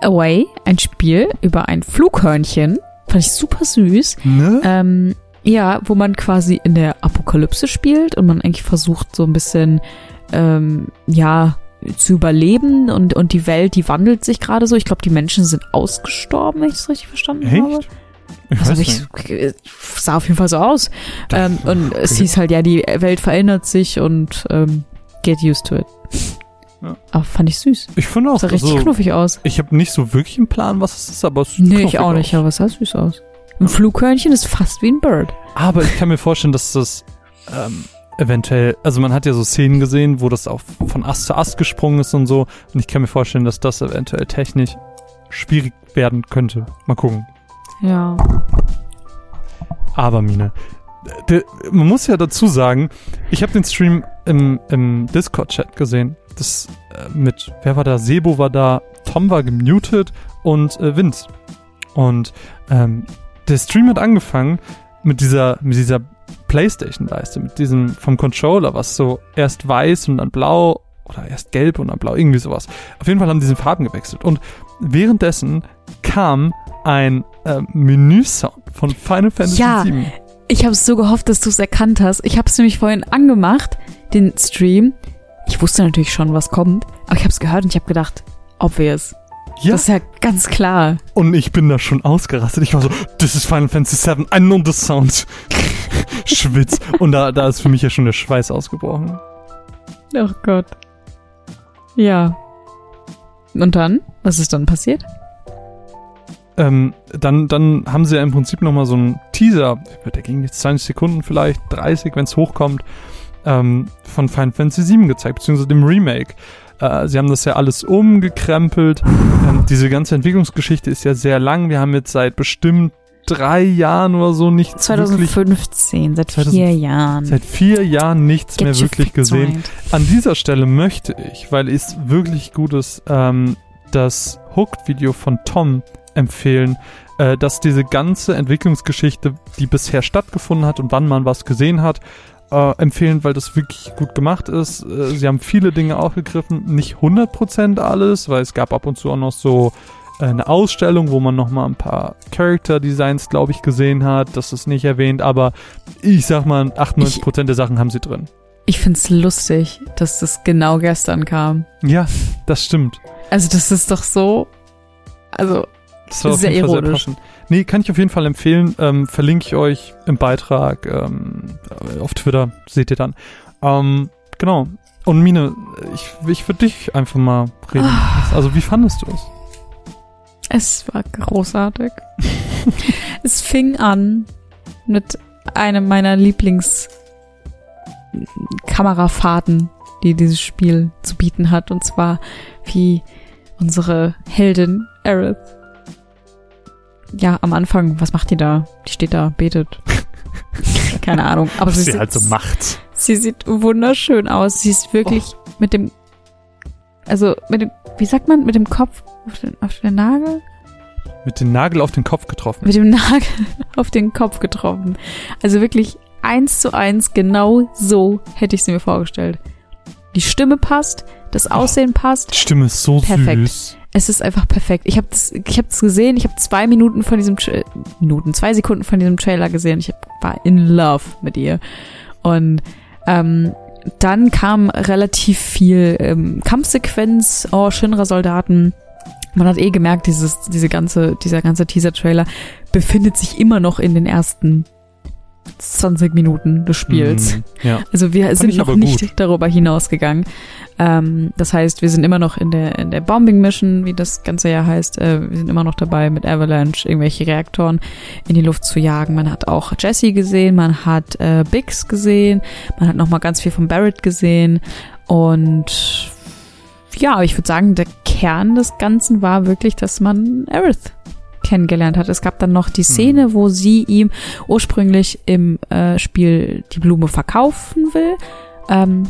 Away, ein Spiel über ein Flughörnchen. Fand ich super süß.
Ne?
Ähm, ja, wo man quasi in der Apokalypse spielt und man eigentlich versucht, so ein bisschen, ähm, ja, zu überleben und, und die Welt, die wandelt sich gerade so. Ich glaube, die Menschen sind ausgestorben, wenn ich das richtig verstanden habe.
Echt? Ich
Also ich,
nicht.
sah auf jeden Fall so aus. Ähm, und es hieß halt, ja, die Welt verändert sich und ähm, get used to it.
Ja.
Aber fand ich süß.
Ich finde auch,
Sah richtig
also,
knuffig aus.
ich habe nicht so wirklich einen Plan, was es ist, aber es sieht
Nee, ich auch nicht,
aus.
aber es sah süß aus. Ein Flughörnchen ist fast wie ein Bird.
Aber ich kann mir vorstellen, dass das ähm, eventuell, also man hat ja so Szenen gesehen, wo das auch von Ast zu Ast gesprungen ist und so. Und ich kann mir vorstellen, dass das eventuell technisch schwierig werden könnte. Mal gucken.
Ja.
Aber Mine, der, man muss ja dazu sagen, ich habe den Stream im, im Discord-Chat gesehen. Das äh, mit, wer war da? Sebo war da, Tom war gemutet und äh, Vince. Und ähm, der Stream hat angefangen mit dieser, mit dieser Playstation-Leiste, mit diesem vom Controller, was so erst weiß und dann blau oder erst gelb und dann blau, irgendwie sowas. Auf jeden Fall haben diese Farben gewechselt. Und währenddessen kam ein äh, Menü-Sound von Final Fantasy
Ja.
VII.
Ich habe so gehofft, dass du es erkannt hast. Ich habe es nämlich vorhin angemacht, den Stream. Ich wusste natürlich schon, was kommt, aber ich habe es gehört und ich habe gedacht, obvious.
Ja,
Das ist ja ganz klar.
und ich bin da schon ausgerastet. Ich war so, das ist Final Fantasy VII, I know the sound. Schwitz. Und da, da ist für mich ja schon der Schweiß ausgebrochen.
Oh Gott. Ja. Und dann? Was ist dann passiert?
Ähm, dann, dann haben sie ja im Prinzip nochmal so einen Teaser, der ging jetzt 20 Sekunden vielleicht, 30, wenn es hochkommt, ähm, von Final Fantasy VII gezeigt, beziehungsweise dem Remake. Äh, sie haben das ja alles umgekrempelt. Ähm, diese ganze Entwicklungsgeschichte ist ja sehr lang. Wir haben jetzt seit bestimmt drei Jahren oder so nichts wirklich,
2015, seit
2000
vier Jahren.
seit vier Jahren nichts
Get
mehr wirklich gesehen.
right.
An dieser Stelle möchte ich, weil es wirklich gut ist, ähm, das Hooked-Video von Tom empfehlen, äh, dass diese ganze Entwicklungsgeschichte, die bisher stattgefunden hat und wann man was gesehen hat, äh, empfehlen, weil das wirklich gut gemacht ist. Äh, sie haben viele Dinge aufgegriffen, nicht 100% alles, weil es gab ab und zu auch noch so äh, eine Ausstellung, wo man nochmal ein paar Character-Designs, glaube ich, gesehen hat. Das ist nicht erwähnt, aber ich sag mal, 98% der Sachen haben sie drin.
Ich find's lustig, dass das genau gestern kam.
Ja, das stimmt.
Also das ist doch so, also
Das war
Sehr ironisch.
passend. Nee, kann ich auf jeden Fall empfehlen. Ähm, verlinke ich euch im Beitrag ähm, auf Twitter, seht ihr dann. Ähm, genau. Und Mine, ich, ich würde dich einfach mal reden.
Ah.
Also, wie fandest du es?
es war großartig. es fing an mit einem meiner Lieblings Kamerafahrten, die dieses Spiel zu bieten hat, und zwar wie unsere Heldin Aerith. Ja, am Anfang, was macht die da? Die steht da, betet. Keine Ahnung. Aber sie,
halt
sieht,
macht.
sie sieht wunderschön aus. Sie ist wirklich mit dem, also mit dem, wie sagt man, mit dem Kopf auf den, auf den Nagel?
Mit dem Nagel auf den Kopf getroffen.
Mit dem Nagel auf den Kopf getroffen. Also wirklich eins zu eins, genau so hätte ich sie mir vorgestellt. Die Stimme passt, das Aussehen passt.
Die Stimme ist so
Perfekt.
süß.
Es ist einfach perfekt. Ich habe das, ich habe gesehen. Ich habe zwei Minuten von diesem Tra Minuten, zwei Sekunden von diesem Trailer gesehen. Ich war in love mit ihr. Und ähm, dann kam relativ viel ähm, Kampfsequenz. Oh, Shinra-Soldaten. Man hat eh gemerkt, dieses, diese ganze, dieser ganze Teaser-Trailer befindet sich immer noch in den ersten 20 Minuten des Spiels.
Mhm, ja.
Also wir sind
ich
noch nicht
gut.
darüber hinausgegangen. Ähm, das heißt, wir sind immer noch in der, in der Bombing Mission, wie das Ganze ja heißt. Äh, wir sind immer noch dabei, mit Avalanche irgendwelche Reaktoren in die Luft zu jagen. Man hat auch Jesse gesehen, man hat äh, Biggs gesehen, man hat noch mal ganz viel von Barrett gesehen und ja, ich würde sagen, der Kern des Ganzen war wirklich, dass man Aerith kennengelernt hat. Es gab dann noch die Szene, wo sie ihm ursprünglich im äh, Spiel die Blume verkaufen will. Ähm,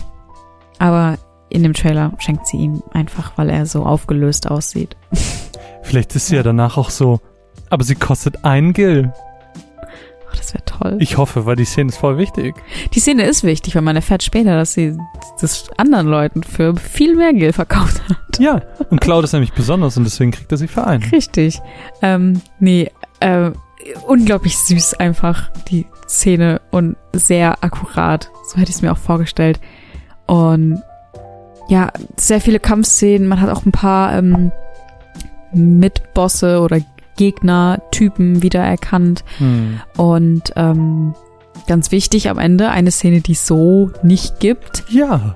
aber in dem Trailer schenkt sie ihm einfach, weil er so aufgelöst aussieht.
Vielleicht ist sie ja danach auch so, aber sie kostet ein Gil.
Ach, das wäre toll.
Ich hoffe, weil die Szene ist voll wichtig.
Die Szene ist wichtig, weil man erfährt später, dass sie das anderen Leuten für viel mehr Geld verkauft hat.
Ja, und Cloud ist nämlich besonders und deswegen kriegt er sie für einen.
Richtig. Ähm, nee, äh, unglaublich süß einfach die Szene und sehr akkurat. So hätte ich es mir auch vorgestellt. Und ja, sehr viele Kampfszenen. Man hat auch ein paar ähm, Mitbosse oder Gegner-Typen wiedererkannt.
Hm.
Und ähm, ganz wichtig am Ende eine Szene, die es so nicht gibt.
Ja.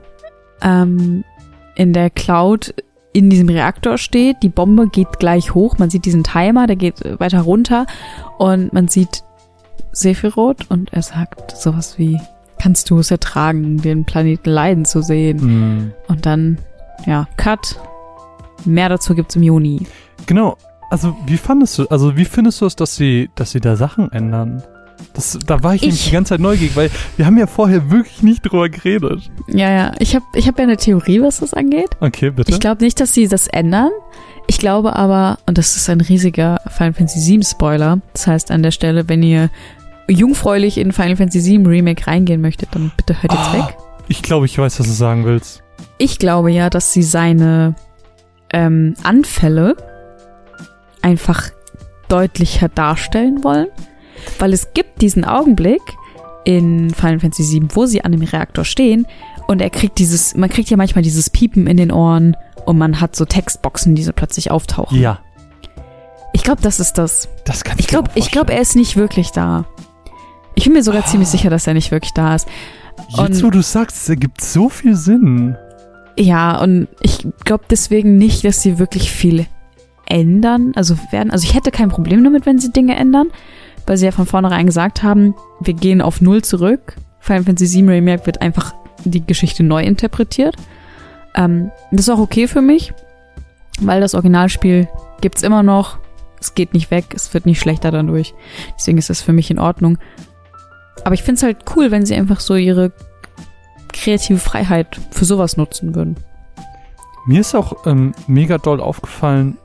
ähm, in der Cloud in diesem Reaktor steht. Die Bombe geht gleich hoch. Man sieht diesen Timer, der geht äh, weiter runter und man sieht Sephiroth und er sagt sowas wie, kannst du es ertragen, den Planeten leiden zu sehen?
Hm.
Und dann, ja, Cut. Mehr dazu gibt's im Juni.
Genau. Also, wie fandest du, also, wie findest du es, dass sie, dass sie da Sachen ändern? Das, da war ich,
Ich-
nämlich die ganze Zeit neugierig, weil wir haben ja vorher wirklich nicht drüber geredet.
Ja, ja, ich habe ich hab ja eine Theorie, was das angeht.
Okay, bitte.
Ich glaube nicht, dass sie das ändern. Ich glaube aber, und das ist ein riesiger Final Fantasy VII Spoiler, das heißt an der Stelle, wenn ihr jungfräulich in Final Fantasy VII Remake reingehen möchtet, dann bitte hört jetzt
Ah.
weg.
ich glaube, ich weiß, was du sagen willst.
Ich glaube ja, dass sie seine ähm, Anfälle einfach deutlicher darstellen wollen, weil es gibt diesen Augenblick in Final Fantasy VII, wo sie an dem Reaktor stehen und er kriegt dieses, man kriegt ja manchmal dieses Piepen in den Ohren und man hat so Textboxen, die so plötzlich auftauchen.
Ja,
Ich glaube, das ist das.
das kann ich
Ich glaube, glaube, er ist nicht wirklich da. Ich bin mir sogar
Ah.
ziemlich sicher, dass er nicht wirklich da ist.
Jetzt,
und-
wo du sagst, es ergibt so viel Sinn.
Ja, und ich glaube deswegen nicht, dass sie wirklich viel ändern. Also werden, also ich hätte kein Problem damit, wenn sie Dinge ändern, weil sie ja von vornherein gesagt haben, wir gehen auf Null zurück. Final Fantasy VII Remake wird einfach die Geschichte neu interpretiert. Ähm, das ist auch okay für mich, weil das Originalspiel gibt's immer noch. Es geht nicht weg, es wird nicht schlechter dadurch. Deswegen ist das für mich in Ordnung. Aber ich find's halt cool, wenn sie einfach so ihre kreative Freiheit für sowas nutzen würden.
Mir ist auch ähm, mega doll aufgefallen,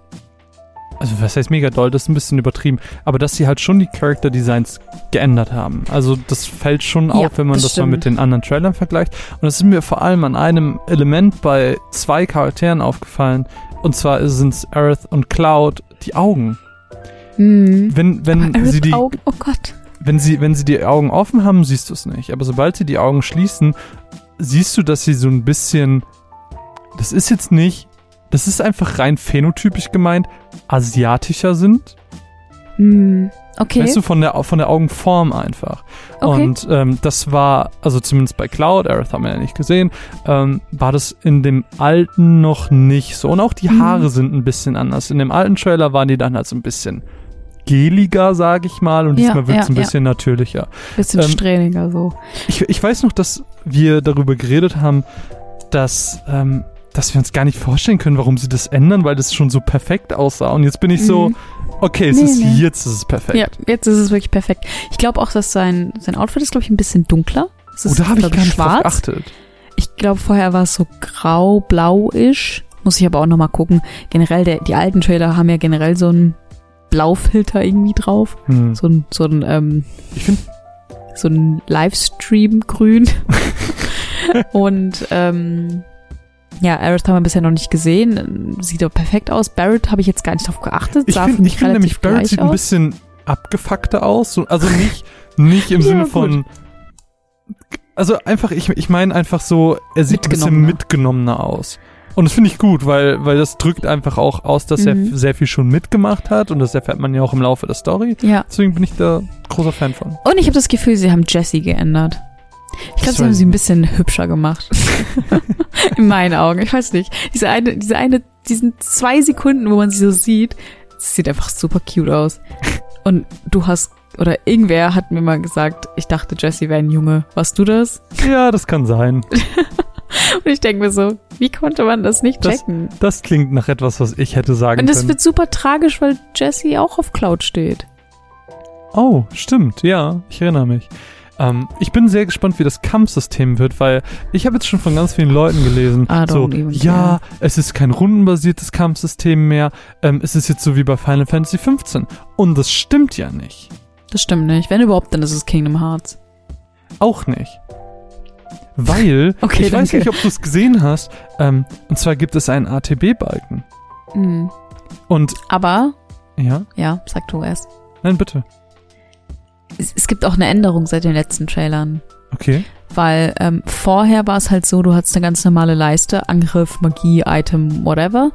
also was heißt mega doll, das ist ein bisschen übertrieben, aber dass sie halt schon die Character Designs geändert haben. Also das fällt schon
Ja,
auf, wenn man
das
das, mal mit den anderen Trailern vergleicht. Und das ist mir vor allem an einem Element bei zwei Charakteren aufgefallen. Und zwar sind es Aerith und Cloud, die Augen.
Mhm.
Wenn, wenn
Aber
sie die,
Augen, oh Gott.
wenn sie, wenn sie die Augen offen haben, siehst du es nicht. Aber sobald sie die Augen schließen, siehst du, dass sie so ein bisschen. Das ist jetzt nicht. Das ist einfach rein phänotypisch gemeint, asiatischer sind.
Mhm. Okay.
Weißt du, von der, von der Augenform einfach.
okay.
Und ähm, das war, also zumindest bei Cloud, Aerith haben wir ja nicht gesehen, ähm, war das in dem alten noch nicht so. Und auch die
Mhm.
Haare sind ein bisschen anders. In dem alten Trailer waren die dann halt so ein bisschen geliger, sag ich mal. Und
Ja,
diesmal wird es
ja,
ein
ja.
bisschen natürlicher.
Bisschen
ähm,
strähniger so.
Ich, ich weiß noch, dass wir darüber geredet haben, dass, ähm, dass wir uns gar nicht vorstellen können, warum sie das ändern, weil das schon so perfekt aussah. Und jetzt bin ich so,
Mhm.
okay, es
Nee,
ist
nee.
jetzt ist es perfekt.
Ja, jetzt ist es wirklich perfekt. Ich glaube auch, dass sein, sein Outfit ist, glaube ich, ein bisschen dunkler. Es
Oh,
ist,
da habe ich gar nicht
schwarz.
geachtet.
Ich glaube, vorher war es so grau, blau-isch. Muss ich aber auch nochmal gucken. Generell, der, die alten Trailer haben ja generell so einen Blaufilter irgendwie drauf.
Hm.
So ein, so ein, ähm,
Ich finde,
so ein Livestream-Grün. Und ähm, ja, Aerith haben wir bisher noch nicht gesehen. Sieht doch perfekt aus. Barrett habe ich jetzt gar nicht drauf geachtet.
ich finde find nämlich, Barrett sieht ein
aus.
bisschen abgefuckter aus. So- Also nicht, nicht im
Ja,
Sinne
gut.
von. Also einfach, ich, ich meine einfach so, er sieht ein bisschen
Mitgenommener.
aus. Und das finde ich gut, weil, weil das drückt einfach auch aus, dass er
Mhm.
f- sehr viel schon mitgemacht hat und das erfährt man ja auch im Laufe der Story.
Ja.
Deswegen bin ich da großer Fan von.
Und ich habe das Gefühl, sie haben Jessie geändert. Ich glaube,
Das
sie haben sie ein bisschen hübscher gemacht. In meinen Augen. Ich weiß nicht. Diese eine, diese eine, diesen zwei Sekunden, wo man sie so sieht, sie sieht einfach super cute aus. Und du hast, oder irgendwer hat mir mal gesagt, ich dachte, Jessie wäre ein Junge. Warst du das?
Ja, das kann sein.
Und ich denke mir so, wie konnte man das nicht
Das-
checken?
Das klingt nach etwas, was ich hätte sagen
Und das
können.
wird super tragisch, weil Jessie auch auf Cloud steht.
Oh, stimmt, ja, ich erinnere mich. Ähm, ich bin sehr gespannt, wie das Kampfsystem wird, weil ich habe jetzt schon von ganz vielen Leuten gelesen,
don't
so, ja, es ist kein rundenbasiertes Kampfsystem mehr, ähm, es ist jetzt so wie bei Final Fantasy 15. Und das stimmt ja nicht.
Das stimmt nicht. Wenn überhaupt, dann ist es Kingdom Hearts.
Auch nicht. Weil,
Okay,
ich weiß
danke.
nicht, ob du es gesehen hast, ähm, und zwar gibt es einen ATB-Balken.
Mhm.
Und,
Aber,
ja,
ja, sag du erst.
nein, bitte.
Es, es gibt auch eine Änderung seit den letzten Trailern.
Okay.
Weil ähm, vorher war es halt so, du hattest eine ganz normale Leiste, Angriff, Magie, Item, whatever.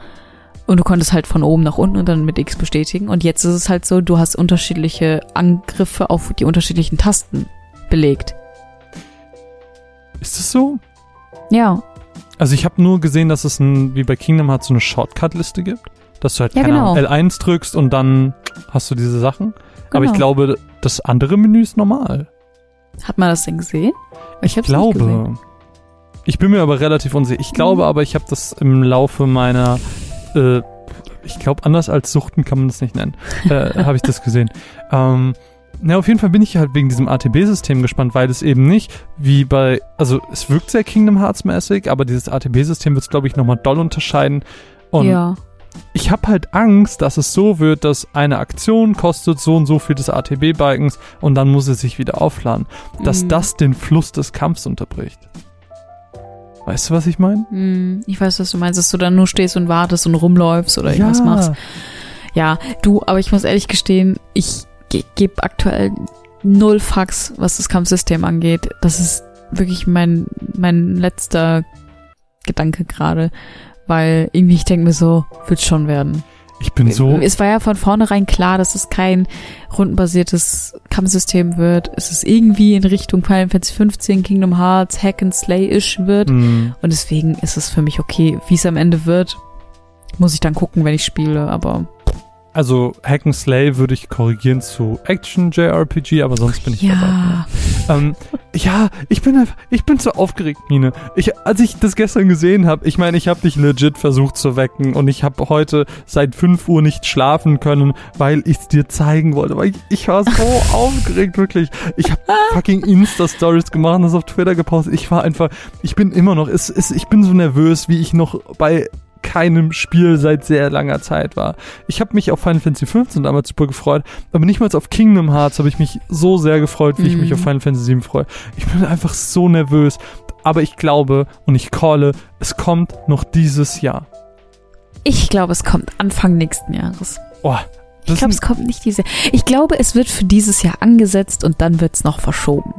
Und du konntest halt von oben nach unten und dann mit X bestätigen. Und jetzt ist es halt so, du hast unterschiedliche Angriffe auf die unterschiedlichen Tasten belegt.
Ist es so?
Ja,
Also ich habe nur gesehen, dass es ein, wie bei Kingdom Hearts so eine Shortcut-Liste gibt. Dass du halt
Ja,
keine
genau.
Ahnung, L1 drückst und dann hast du diese Sachen. Aber ich
genau.
glaube, das andere Menü ist normal.
Hat man das denn gesehen?
Ich,
gesehen.
glaube. Ich bin mir aber relativ unsicher. Ich glaube
Mhm.
aber, ich habe das im Laufe meiner, äh, ich glaube, anders als Suchten kann man das nicht nennen, äh, habe ich das gesehen. Ähm, na, auf jeden Fall bin ich halt wegen diesem ATB-System gespannt, weil es eben nicht wie bei, also es wirkt sehr Kingdom Hearts-mäßig, aber dieses ATB-System wird es, glaube ich, nochmal doll unterscheiden. Und
ja.
Ich habe halt Angst, dass es so wird, dass eine Aktion kostet so und so viel des ATB-Balkens und dann muss es sich wieder aufladen. Dass
Mhm.
das den Fluss des Kampfs unterbricht. Weißt du, was ich meine?
Hm, Ich weiß, was du meinst, dass du dann nur stehst und wartest und rumläufst oder irgendwas machst. Ja, du, aber ich muss ehrlich gestehen, ich ge gebe aktuell null Fax, was das Kampfsystem angeht. Das ist wirklich mein, mein letzter Gedanke gerade. Weil irgendwie, ich denke mir so, wird schon werden.
Ich bin so.
Es war ja von vornherein klar, dass es kein rundenbasiertes Kampfsystem wird. Es ist irgendwie in Richtung Final Fantasy 15, Kingdom Hearts, Hack and Slay-ish wird.
Hm,
Und deswegen ist es für mich okay. Wie es am Ende wird, muss ich dann gucken, wenn ich spiele. Aber
also Hack and Slay würde ich korrigieren zu Action JRPG, aber sonst bin ich dabei.
ja,
Ähm, ja, ich bin ich bin so aufgeregt, Mine. Ich, als ich das gestern gesehen habe, ich meine, ich habe dich legit versucht zu wecken und ich habe heute seit 5 Uhr nicht schlafen können, weil ich es dir zeigen wollte. Weil ich, ich war so aufgeregt, wirklich. Ich habe fucking Insta-Stories gemacht und das auf Twitter gepostet. Ich war einfach, ich bin immer noch, es, es, ich bin so nervös, wie ich noch bei keinem Spiel seit sehr langer Zeit war. Ich habe mich auf Final Fantasy 15 damals super gefreut, aber nicht mal auf Kingdom Hearts habe ich mich so sehr gefreut, wie ich mich
Mhm.
auf Final Fantasy 7 freue. Ich bin einfach so nervös, aber ich glaube und ich calle, es kommt noch dieses Jahr.
ich glaube, es kommt Anfang nächsten Jahres.
Oh,
Ich glaube, es kommt nicht diese. Ich glaube, es wird für dieses Jahr angesetzt und dann wird es noch verschoben.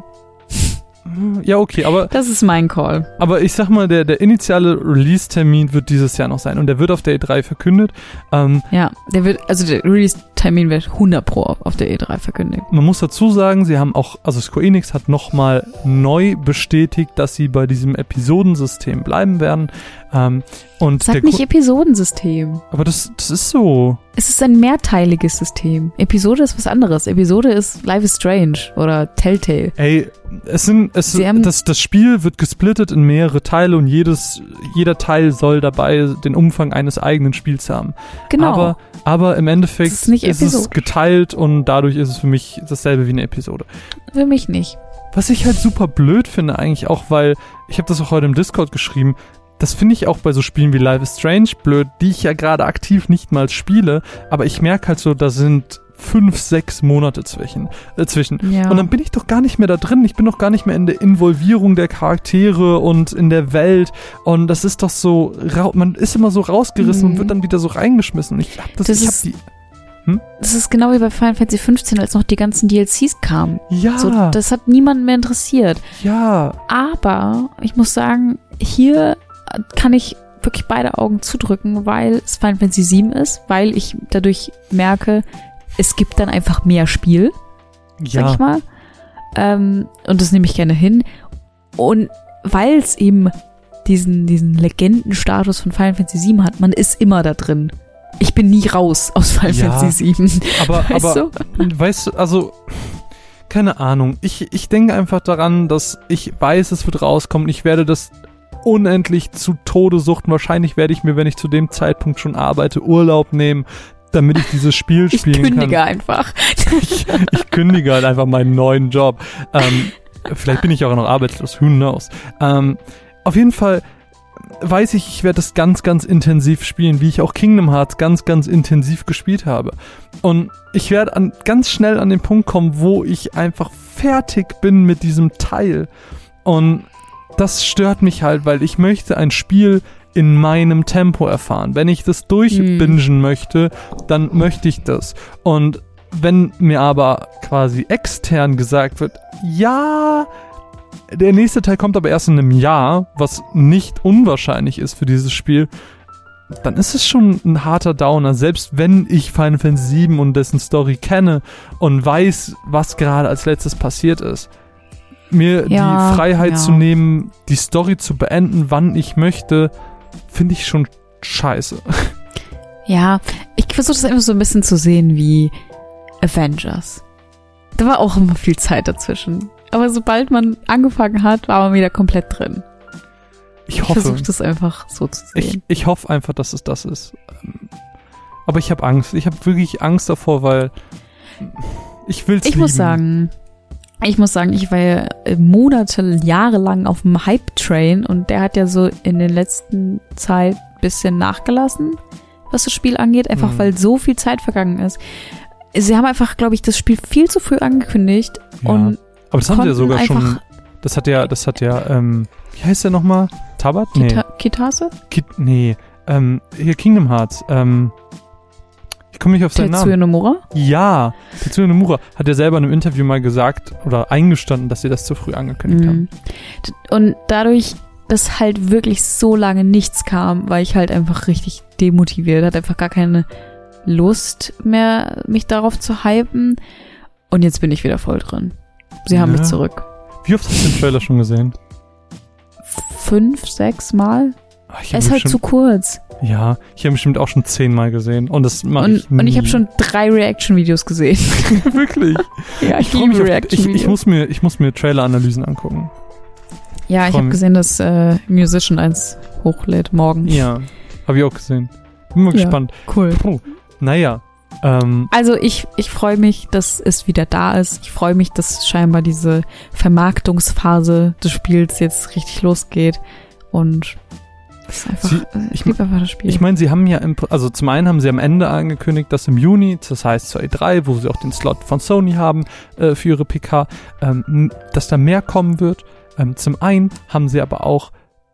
Ja okay, aber
Das ist mein Call.
aber ich sag mal, der der initiale Release-Termin wird dieses Jahr noch sein und der wird auf der E3 verkündet. Ähm,
Ja, der wird, also der Release-Termin wird 100 Pro auf der E3 verkündigt.
Man muss dazu sagen, sie haben auch, also Square Enix hat nochmal neu bestätigt, dass sie bei diesem Episodensystem bleiben werden. Ähm, und
Sag nicht Episodensystem.
aber das, das ist so.
Es ist ein mehrteiliges System. Episode ist was anderes. Episode ist Life is Strange oder Telltale.
Ey, es sind, es,
Sie haben-
das, das Spiel wird gesplittet in mehrere Teile und jedes, jeder Teil soll dabei den Umfang eines eigenen Spiels haben.
Genau.
Aber, aber im Endeffekt
ist nicht
es geteilt und dadurch ist es für mich dasselbe wie eine Episode.
Für mich nicht.
Was ich halt super blöd finde eigentlich auch, weil ich habe das auch heute im Discord geschrieben, das finde ich auch bei so Spielen wie Life is Strange blöd, die ich ja gerade aktiv nicht mal spiele, aber ich merke halt so, da sind fünf, sechs Monate zwischen. Äh, zwischen.
Ja.
Und dann bin ich doch gar nicht mehr da drin. Ich bin doch gar nicht mehr in der Involvierung der Charaktere und in der Welt. Und das ist doch so, man ist immer so rausgerissen
Mhm.
und wird dann wieder so reingeschmissen. Und ich hab das,
Das
ich hab
ist-
die.
das ist genau wie bei Final Fantasy 15, als noch die ganzen DLCs kamen.
Ja,
So, das hat niemanden mehr interessiert.
ja.
Aber ich muss sagen, hier kann ich wirklich beide Augen zudrücken, weil es Final Fantasy VII ist, weil ich dadurch merke, es gibt dann einfach mehr Spiel, sag ich mal. Ähm, und das nehme ich gerne hin. Und weil es eben diesen, diesen Legendenstatus von Final Fantasy VII hat, man ist immer da drin. Ich bin nie raus aus Final
Ja,
Fantasy VII.
Aber,
Weißt
aber weißt du, also, keine Ahnung. Ich, ich denke einfach daran, dass ich weiß, es wird rauskommen. Ich werde das unendlich zu Tode suchten. Wahrscheinlich werde ich mir, wenn ich zu dem Zeitpunkt schon arbeite, Urlaub nehmen, damit ich dieses Spiel
Ich
spielen
kündige
kann.
einfach.
Ich, ich kündige halt einfach meinen neuen Job. Ähm, vielleicht bin ich auch noch arbeitslos, who knows. Ähm, auf jeden Fall weiß ich, ich werde das ganz, ganz intensiv spielen, wie ich auch Kingdom Hearts ganz, ganz intensiv gespielt habe. Und ich werde an, ganz schnell an den Punkt kommen, wo ich einfach fertig bin mit diesem Teil. Und das stört mich halt, weil ich möchte ein Spiel in meinem Tempo erfahren. Wenn ich das durchbingen möchte, dann möchte ich das. Und wenn mir aber quasi extern gesagt wird, ja, der nächste Teil kommt aber erst in einem Jahr, was nicht unwahrscheinlich ist für dieses Spiel, dann ist es schon ein harter Downer, selbst wenn ich Final Fantasy VII und dessen Story kenne und weiß, was gerade als letztes passiert ist. Mir
Ja,
die Freiheit
ja.
zu nehmen, die Story zu beenden, wann ich möchte, finde ich schon scheiße.
Ja, ich versuche das einfach so ein bisschen zu sehen wie Avengers. Da war auch immer viel Zeit dazwischen. Aber sobald man angefangen hat, war man wieder komplett drin.
Ich
Ich
hoffe.
versuche das einfach so zu
Ich,
sehen.
ich hoffe einfach, dass es das ist. Ähm, Aber ich habe Angst. Ich habe wirklich Angst davor, weil ich will's
Ich
lieben.
muss sagen, ich muss sagen, ich war ja Monate, Jahre lang auf dem Hype-Train und der hat ja so in den letzten Zeit ein bisschen nachgelassen, was das Spiel angeht, einfach
Mhm.
weil so viel Zeit vergangen ist. Sie haben einfach, glaube ich, das Spiel viel zu früh angekündigt
Ja.
und
Aber das haben sie ja sogar schon. Das hat ja, das hat ja, ähm, wie heißt der nochmal? Tabat? Nee.
Kita Kitase?
Kit, nee. Ähm, hier Kingdom Hearts. Ähm, ich komme nicht auf seinen
Tetsuya
Namen.
Nomura?
Ja, Tetsuya Nomura hat ja selber in einem Interview mal gesagt oder eingestanden, dass sie das zu früh angekündigt haben.
Mhm. Und dadurch, dass halt wirklich so lange nichts kam, war ich halt einfach richtig demotiviert, hatte einfach gar keine Lust mehr, mich darauf zu hypen. Und jetzt bin ich wieder voll drin. Sie haben
Ja.
mich zurück.
Wie oft hast du den Trailer schon gesehen?
Fünf, sechs Mal?
Ich
Er ist halt zu kurz.
Ja, ich habe bestimmt auch schon zehnmal gesehen. Und das mache
Und,
ich
und ich habe
nie.
schon drei Reaction-Videos gesehen.
Wirklich.
ja, ich,
freu
liebe
auf- ich,
Reaction-Videos.
ich, muss mir, ich muss mir Trailer-Analysen angucken.
ja, ich
freu
habe gesehen, dass äh, Musician eins hochlädt morgen.
Ja, habe ich auch gesehen. Bin mal
Ja.
gespannt.
Cool.
Oh, naja, ähm,
Also ich, ich freue mich, dass es wieder da ist. Ich freue mich, dass scheinbar diese Vermarktungsphase des Spiels jetzt richtig losgeht. Und es ist einfach,
Sie-
äh, ich liebe einfach das Spiel.
ich meine, sie haben ja, im, also zum einen haben sie am Ende angekündigt, dass im Juni, das heißt zur E3, wo sie auch den Slot von Sony haben äh, für ihre PK, ähm, dass da mehr kommen wird. Ähm, zum einen haben sie aber auch,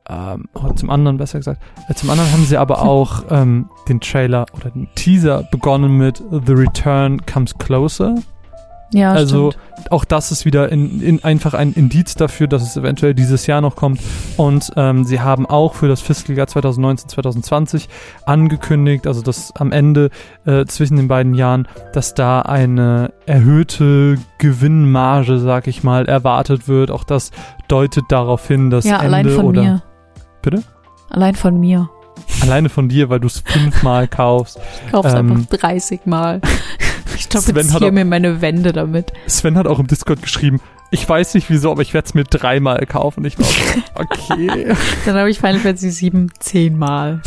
ähm, oder zum anderen besser gesagt, äh, zum anderen haben sie aber auch ähm, den Trailer oder den Teaser begonnen mit The Return Comes Closer.
Ja,
also
stimmt.
auch das ist wieder in, in einfach ein Indiz dafür, dass es eventuell dieses Jahr noch kommt. Und ähm, sie haben auch für das Fiskaljahr 2019-2020 angekündigt, also dass am Ende äh, zwischen den beiden Jahren, dass da eine erhöhte Gewinnmarge, sag ich mal, erwartet wird. Auch das deutet darauf hin, dass
ja,
Ende
allein von
oder
mir.
Bitte?
Allein von mir.
alleine von dir, weil du es fünfmal kaufst.
Ich kauf's
Ähm,
einfach 30 Mal. Ich
Sven hat
tapeziere
auch-
mir meine Wände damit.
Sven hat auch im Discord geschrieben, ich weiß nicht wieso, aber ich werde es mir dreimal kaufen. Ich war so, okay.
Dann habe ich Final Fantasy 7 zehnmal.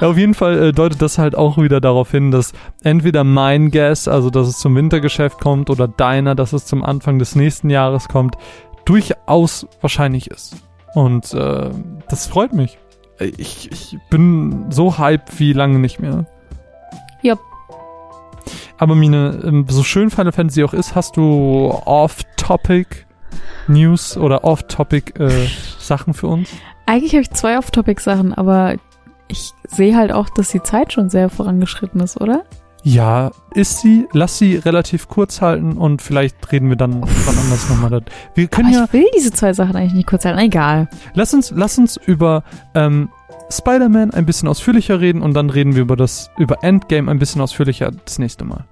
Ja, auf jeden Fall äh, deutet das halt auch wieder darauf hin, dass entweder mein Guess, also dass es zum Wintergeschäft kommt, oder deiner, dass es zum Anfang des nächsten Jahres kommt, durchaus wahrscheinlich ist. Und äh, das freut mich. Äh, Ich, ich bin so hyped wie lange nicht mehr.
Jupp.
Aber Mine, ähm, so schön Final Fantasy auch ist, hast du Off-Topic News oder Off-Topic äh, Sachen für uns?
Eigentlich habe ich zwei Off-Topic-Sachen, aber ich sehe halt auch, dass die Zeit schon sehr vorangeschritten ist, oder?
Ja, ist sie. Lass sie relativ kurz halten und vielleicht reden wir dann wann anders nochmal. Wir können
aber
ja,
ich will diese zwei Sachen eigentlich nicht kurz halten. Egal.
lass uns, lass uns über ähm, Spider-Man ein bisschen ausführlicher reden und dann reden wir über das über Endgame ein bisschen ausführlicher das nächste Mal.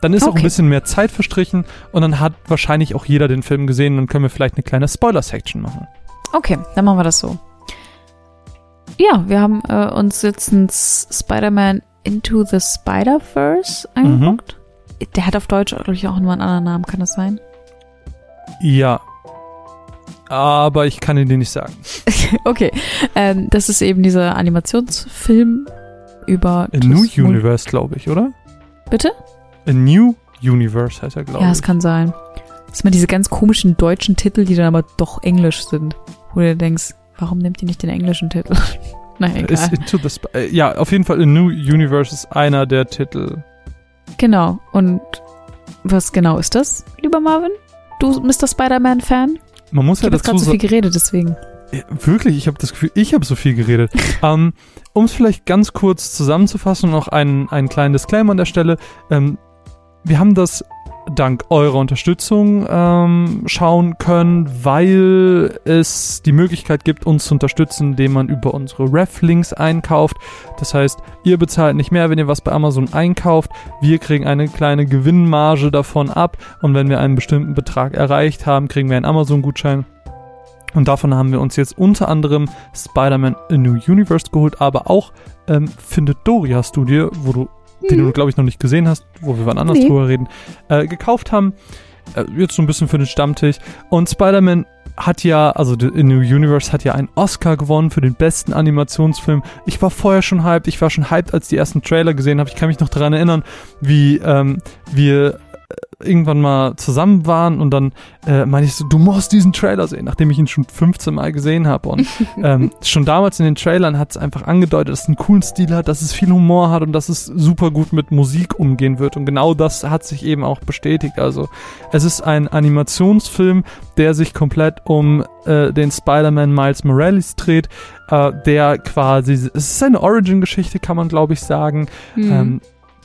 Dann ist auch ein
Okay.
bisschen mehr Zeit verstrichen und dann hat wahrscheinlich auch jeder den Film gesehen und dann können wir vielleicht eine kleine Spoiler-Section machen.
Okay, dann machen wir das so. Ja, wir haben äh, uns jetzt ein S- Spider-Man Into the Spider-Verse angeguckt. Der hat auf Deutsch, glaube ich, auch nur einen anderen Namen, kann das sein?
Ja. Aber ich kann ihn dir nicht sagen.
okay, ähm, das ist eben dieser Animationsfilm über...
A New Universe, glaube ich, oder?
Bitte?
A New Universe heißt er, glaube
Ja,
ich.
es kann sein. Das sind mal diese ganz komischen deutschen Titel, die dann aber doch englisch sind. Wo du denkst, warum nimmt ihr nicht den englischen Titel? naja,
Ist
egal.
Into the Sp äh, ja, auf jeden Fall A New Universe ist einer der Titel.
Genau. Und was genau ist das, lieber Marvin? Du Mr. Spider-Man-Fan?
Man muss
Ich
ja dazu
gerade so viel geredet, deswegen.
Ja, wirklich, ich habe das Gefühl, ich habe so viel geredet. ähm, um es vielleicht ganz kurz zusammenzufassen noch einen, einen kleinen Disclaimer an der Stelle. Ähm, wir haben das dank eurer Unterstützung ähm, schauen können, weil es die Möglichkeit gibt, uns zu unterstützen, indem man über unsere Ref-Links einkauft. Das heißt, ihr bezahlt nicht mehr, wenn ihr was bei Amazon einkauft. Wir kriegen eine kleine Gewinnmarge davon ab und wenn wir einen bestimmten Betrag erreicht haben, kriegen wir einen Amazon-Gutschein. Und davon haben wir uns jetzt unter anderem Spider-Man A New Universe geholt, aber auch ähm, Findet du dir, wo du, den du glaube ich noch nicht gesehen hast, wo wir wann anders
Nee.
drüber reden, äh, gekauft haben. Äh, jetzt so ein bisschen für den Stammtisch. Und Spider-Man hat ja, also The A New Universe hat ja einen Oscar gewonnen für den besten Animationsfilm. Ich war vorher schon hyped, ich war schon hyped, als die ersten Trailer gesehen habe. Ich kann mich noch daran erinnern, wie ähm, wir irgendwann mal zusammen waren und dann äh, meinte ich so, du musst diesen Trailer sehen, nachdem ich ihn schon 15 Mal gesehen habe. Und ähm, schon damals in den Trailern hat es einfach angedeutet, dass es einen coolen Stil hat, dass es viel Humor hat und dass es super gut mit Musik umgehen wird. Und genau das hat sich eben auch bestätigt. Also es ist ein Animationsfilm, der sich komplett um äh, den Spider-Man Miles Morales dreht, äh, der quasi, es ist eine Origin-Geschichte, kann man glaube ich sagen,
Hm.
ähm,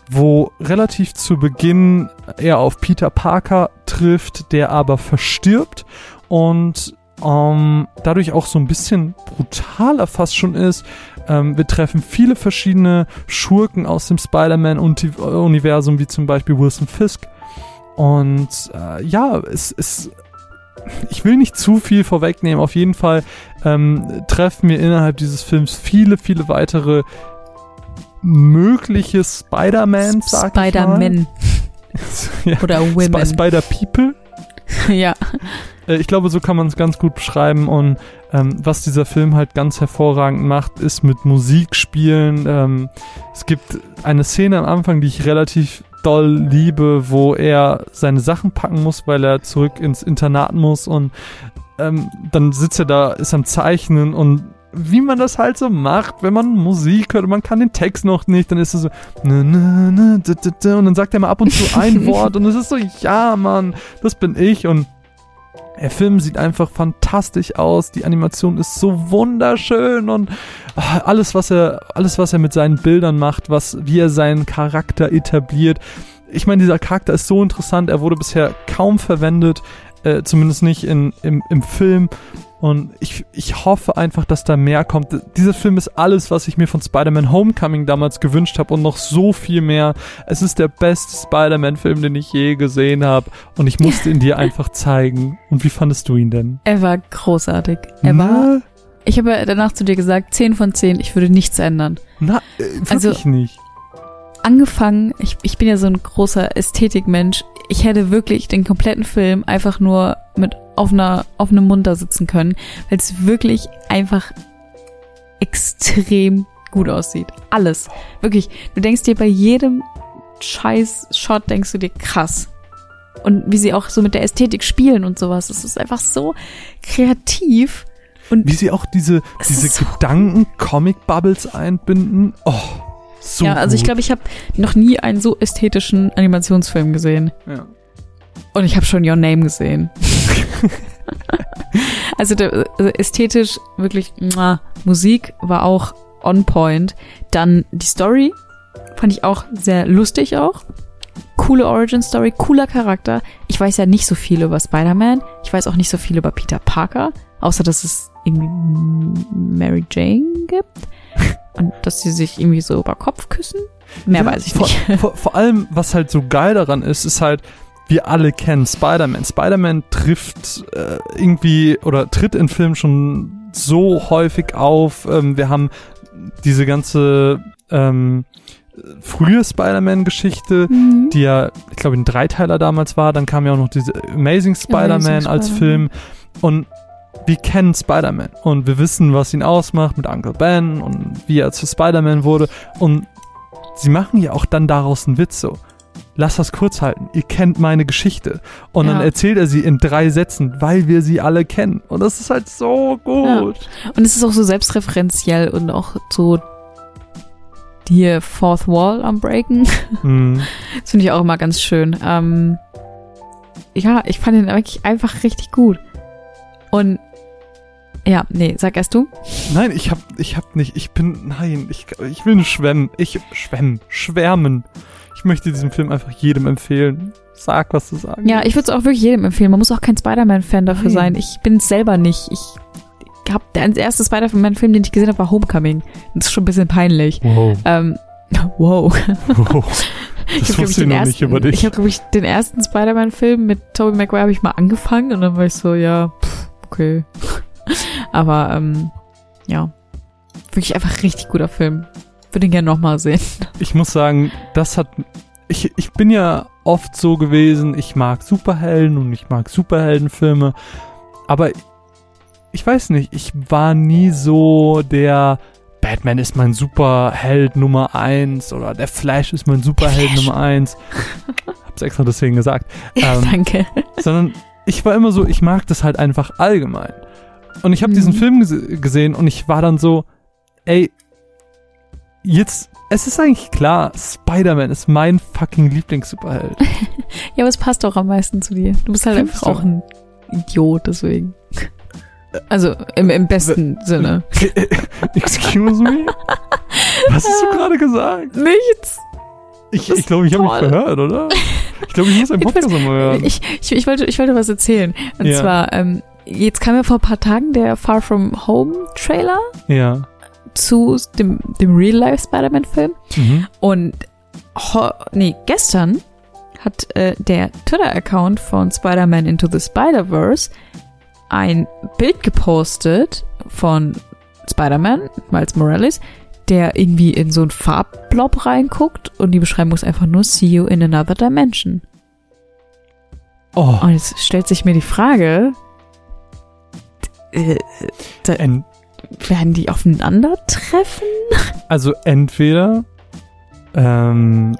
wo relativ zu Beginn er auf Peter Parker trifft, der aber verstirbt und ähm, dadurch auch so ein bisschen brutaler fast schon ist. Ähm, wir treffen viele verschiedene Schurken aus dem Spider-Man-Universum, wie zum Beispiel Wilson Fisk. Und äh, ja, es ist. Ich will nicht zu viel vorwegnehmen. Auf jeden Fall ähm, treffen wir innerhalb dieses Films viele, viele weitere mögliche Spider-Mans, sag.
Spider-Man
ja.
oder
Sp
Women.
Spider-People.
ja.
Äh, Ich glaube, so kann man es ganz gut beschreiben. Und ähm, was dieser Film halt ganz hervorragend macht, ist mit Musik spielen. Ähm, es gibt eine Szene am Anfang, die ich relativ doll liebe, wo er seine Sachen packen muss, weil er zurück ins Internat muss und ähm, dann sitzt er da, ist am Zeichnen und wie man das halt so macht, wenn man Musik hört und man kann den Text noch nicht, dann ist es so und dann sagt er mal ab und zu ein Wort und es ist so, ja Mann, das bin ich und der Film sieht einfach fantastisch aus, die Animation ist so wunderschön und ah, alles was er alles was er mit seinen Bildern macht, was wie er seinen Charakter etabliert. Ich meine, dieser Charakter ist so interessant, er wurde bisher kaum verwendet, äh, zumindest nicht in, im, im Film. Und ich, ich hoffe einfach, dass da mehr kommt. Dieser Film ist alles, was ich mir von Spider-Man Homecoming damals gewünscht habe und noch so viel mehr. Es ist der beste Spider-Man-Film, den ich je gesehen habe. Und ich musste ihn dir einfach zeigen. Und wie fandest du ihn denn?
Er war großartig. Er war,
Na,
ich habe danach zu dir gesagt, 10 von 10, ich würde nichts ändern.
na äh, wirklich
Also-
nicht.
Angefangen, ich, ich bin ja so ein großer Ästhetikmensch. Ich hätte wirklich den kompletten Film einfach nur mit offener, offenem Mund da sitzen können, weil es wirklich einfach extrem gut aussieht. Alles. Wirklich. Du denkst dir bei jedem scheiß Shot, denkst du dir krass. Und wie sie auch so mit der Ästhetik spielen und sowas. Es ist einfach so kreativ. Und
Wie sie auch diese,
Es
diese
so
Gedanken-Comic-Bubbles einbinden. Oh, so
ja, also ich glaube, ich habe noch nie einen so ästhetischen Animationsfilm gesehen.
Ja.
Und ich habe schon Your Name gesehen. also, der, also ästhetisch wirklich, muah, Musik war auch on point. Dann die Story fand ich auch sehr lustig auch. Coole Origin Story, cooler Charakter. Ich weiß ja nicht so viel über Spider-Man. Ich weiß auch nicht so viel über Peter Parker. Außer, dass es irgendwie Mary Jane gibt und dass sie sich irgendwie so über Kopf küssen. Mehr
Ja,
weiß ich
vor,
nicht.
Vor, vor allem, was halt so geil daran ist, ist halt, wir alle kennen Spider-Man. Spider-Man trifft äh, irgendwie oder tritt in Filmen schon so häufig auf. Ähm, wir haben diese ganze ähm, frühe Spider-Man-Geschichte,
Mhm.
die ja, ich glaube, ein Dreiteiler damals war. Dann kam ja auch noch diese Amazing Spider-Man als. Film. Und wir kennen Spider-Man und wir wissen, was ihn ausmacht mit Uncle Ben und wie er zu Spider-Man wurde. Und sie machen ja auch dann daraus einen Witz so. Lass das kurz halten. Ihr kennt meine Geschichte. Und dann
Ja.
erzählt er sie in drei Sätzen, weil wir sie alle kennen. Und das ist halt so gut.
Und es ist auch so selbstreferenziell und auch so die Fourth Wall am Breaken.
Hm.
Das finde ich auch immer ganz schön. Ähm, ja, ich fand ihn wirklich einfach richtig gut. Und ja, nee, sag erst du.
Nein, ich hab, ich hab nicht, ich bin, nein, ich, ich will nur schwemmen. Ich, schwemmen, schwärmen. Ich möchte diesen Film einfach jedem empfehlen. Sag, was du sagen
Ja, ich würde es auch wirklich jedem empfehlen. Man muss auch kein Spider-Man-Fan dafür
Nein.
sein. Ich bin es selber nicht. Ich hab der erste Spider-Man-Film, den ich gesehen habe, war Homecoming. Das ist schon ein bisschen peinlich.
Wow.
Ähm, wow.
wow.
Ich
Das
glaub
wusste ich noch nicht über dich.
Ich habe, glaube ich, den ersten Spider-Man-Film mit Tobey Maguire habe ich mal angefangen und dann war ich so, ja, pff, okay. Aber, ähm, ja. Wirklich einfach richtig guter Film. Würde ihn gerne nochmal sehen.
ich muss sagen, das hat. Ich, ich bin ja oft so gewesen, ich mag Superhelden und ich mag Superheldenfilme, aber ich weiß nicht, ich war nie so der Batman ist mein Superheld Nummer eins oder der Flash ist mein Superheld. Nummer eins. Hab's extra deswegen gesagt. Ähm,
Danke.
sondern ich war immer so, ich mag das halt einfach allgemein. Und ich habe
Mhm.
diesen Film gese gesehen und ich war dann so, ey, jetzt, es ist eigentlich klar, Spider-Man ist mein fucking Lieblings-Superheld.
Ja, aber es passt auch am meisten zu dir. Du bist halt
Findest
einfach auch ein Idiot, deswegen. Also im, im besten Sinne.
Excuse me? Was hast du gerade gesagt?
Nichts.
Ich ich, glaube, ich habe mich verhört, oder? Ich glaube, ich muss einen Podcast nochmal hören.
Ich, ich, ich, wollte, ich wollte was erzählen. Und
Ja.
zwar, ähm, jetzt kam ja vor ein paar Tagen der Far From Home Trailer
Ja.
Zu dem, dem Real-Life Spider-Man-Film.
Mhm.
Und nee, gestern hat äh, der Twitter-Account von Spider-Man Into the Spider-Verse ein Bild gepostet von Spider-Man, Miles Morales, der irgendwie in so einen Farbblob reinguckt und die Beschreibung ist einfach nur See you in another dimension.
Oh,
Und jetzt stellt sich mir die Frage, äh, da, werden die aufeinandertreffen?
also entweder, ähm,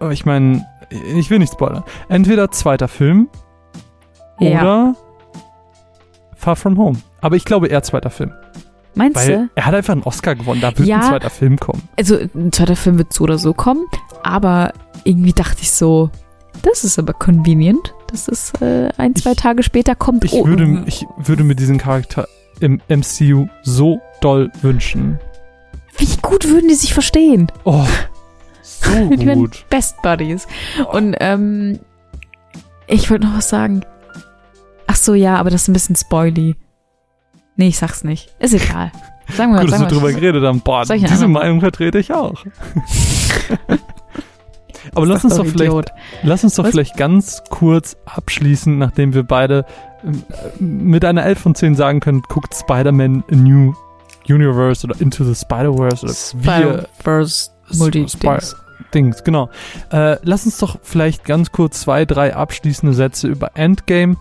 oh, ich meine, ich will nicht spoilern. Entweder zweiter Film
Ja.
oder Far From Home. Aber ich glaube eher zweiter Film.
Meinst
Weil
du?
er hat einfach einen Oscar gewonnen. Da wird
Ja.
ein zweiter Film kommen.
Also ein zweiter Film wird so oder so kommen, aber irgendwie dachte ich so, das ist aber convenient, dass es äh, ein, zwei
Ich-
Tage später kommt.
Ich,
Oh,
würde, ich würde mir diesen Charakter im MCU so doll wünschen.
wie gut würden die sich verstehen?
Oh, so
Die
gut.
Best Buddies. Und ähm, ich wollte noch was sagen. Ach so, ja, aber das ist ein bisschen spoily. Nee, ich sag's nicht. Ist egal. Sagen wir
Gut, dass wir drüber geredet haben. Boah, diese Meinung vertrete ich auch. Aber lass uns
doch
vielleicht,
Idiot.
lass uns doch
Was?
vielleicht ganz kurz abschließen, nachdem wir beide ähm, äh, mit einer 11 von 10 sagen können, guckt Spider-Man a New Universe oder Into the Spider-Verse oder
Spider-Verse multi
Spy- Dings, genau. Äh, lass uns doch vielleicht ganz kurz zwei, drei abschließende Sätze über Endgame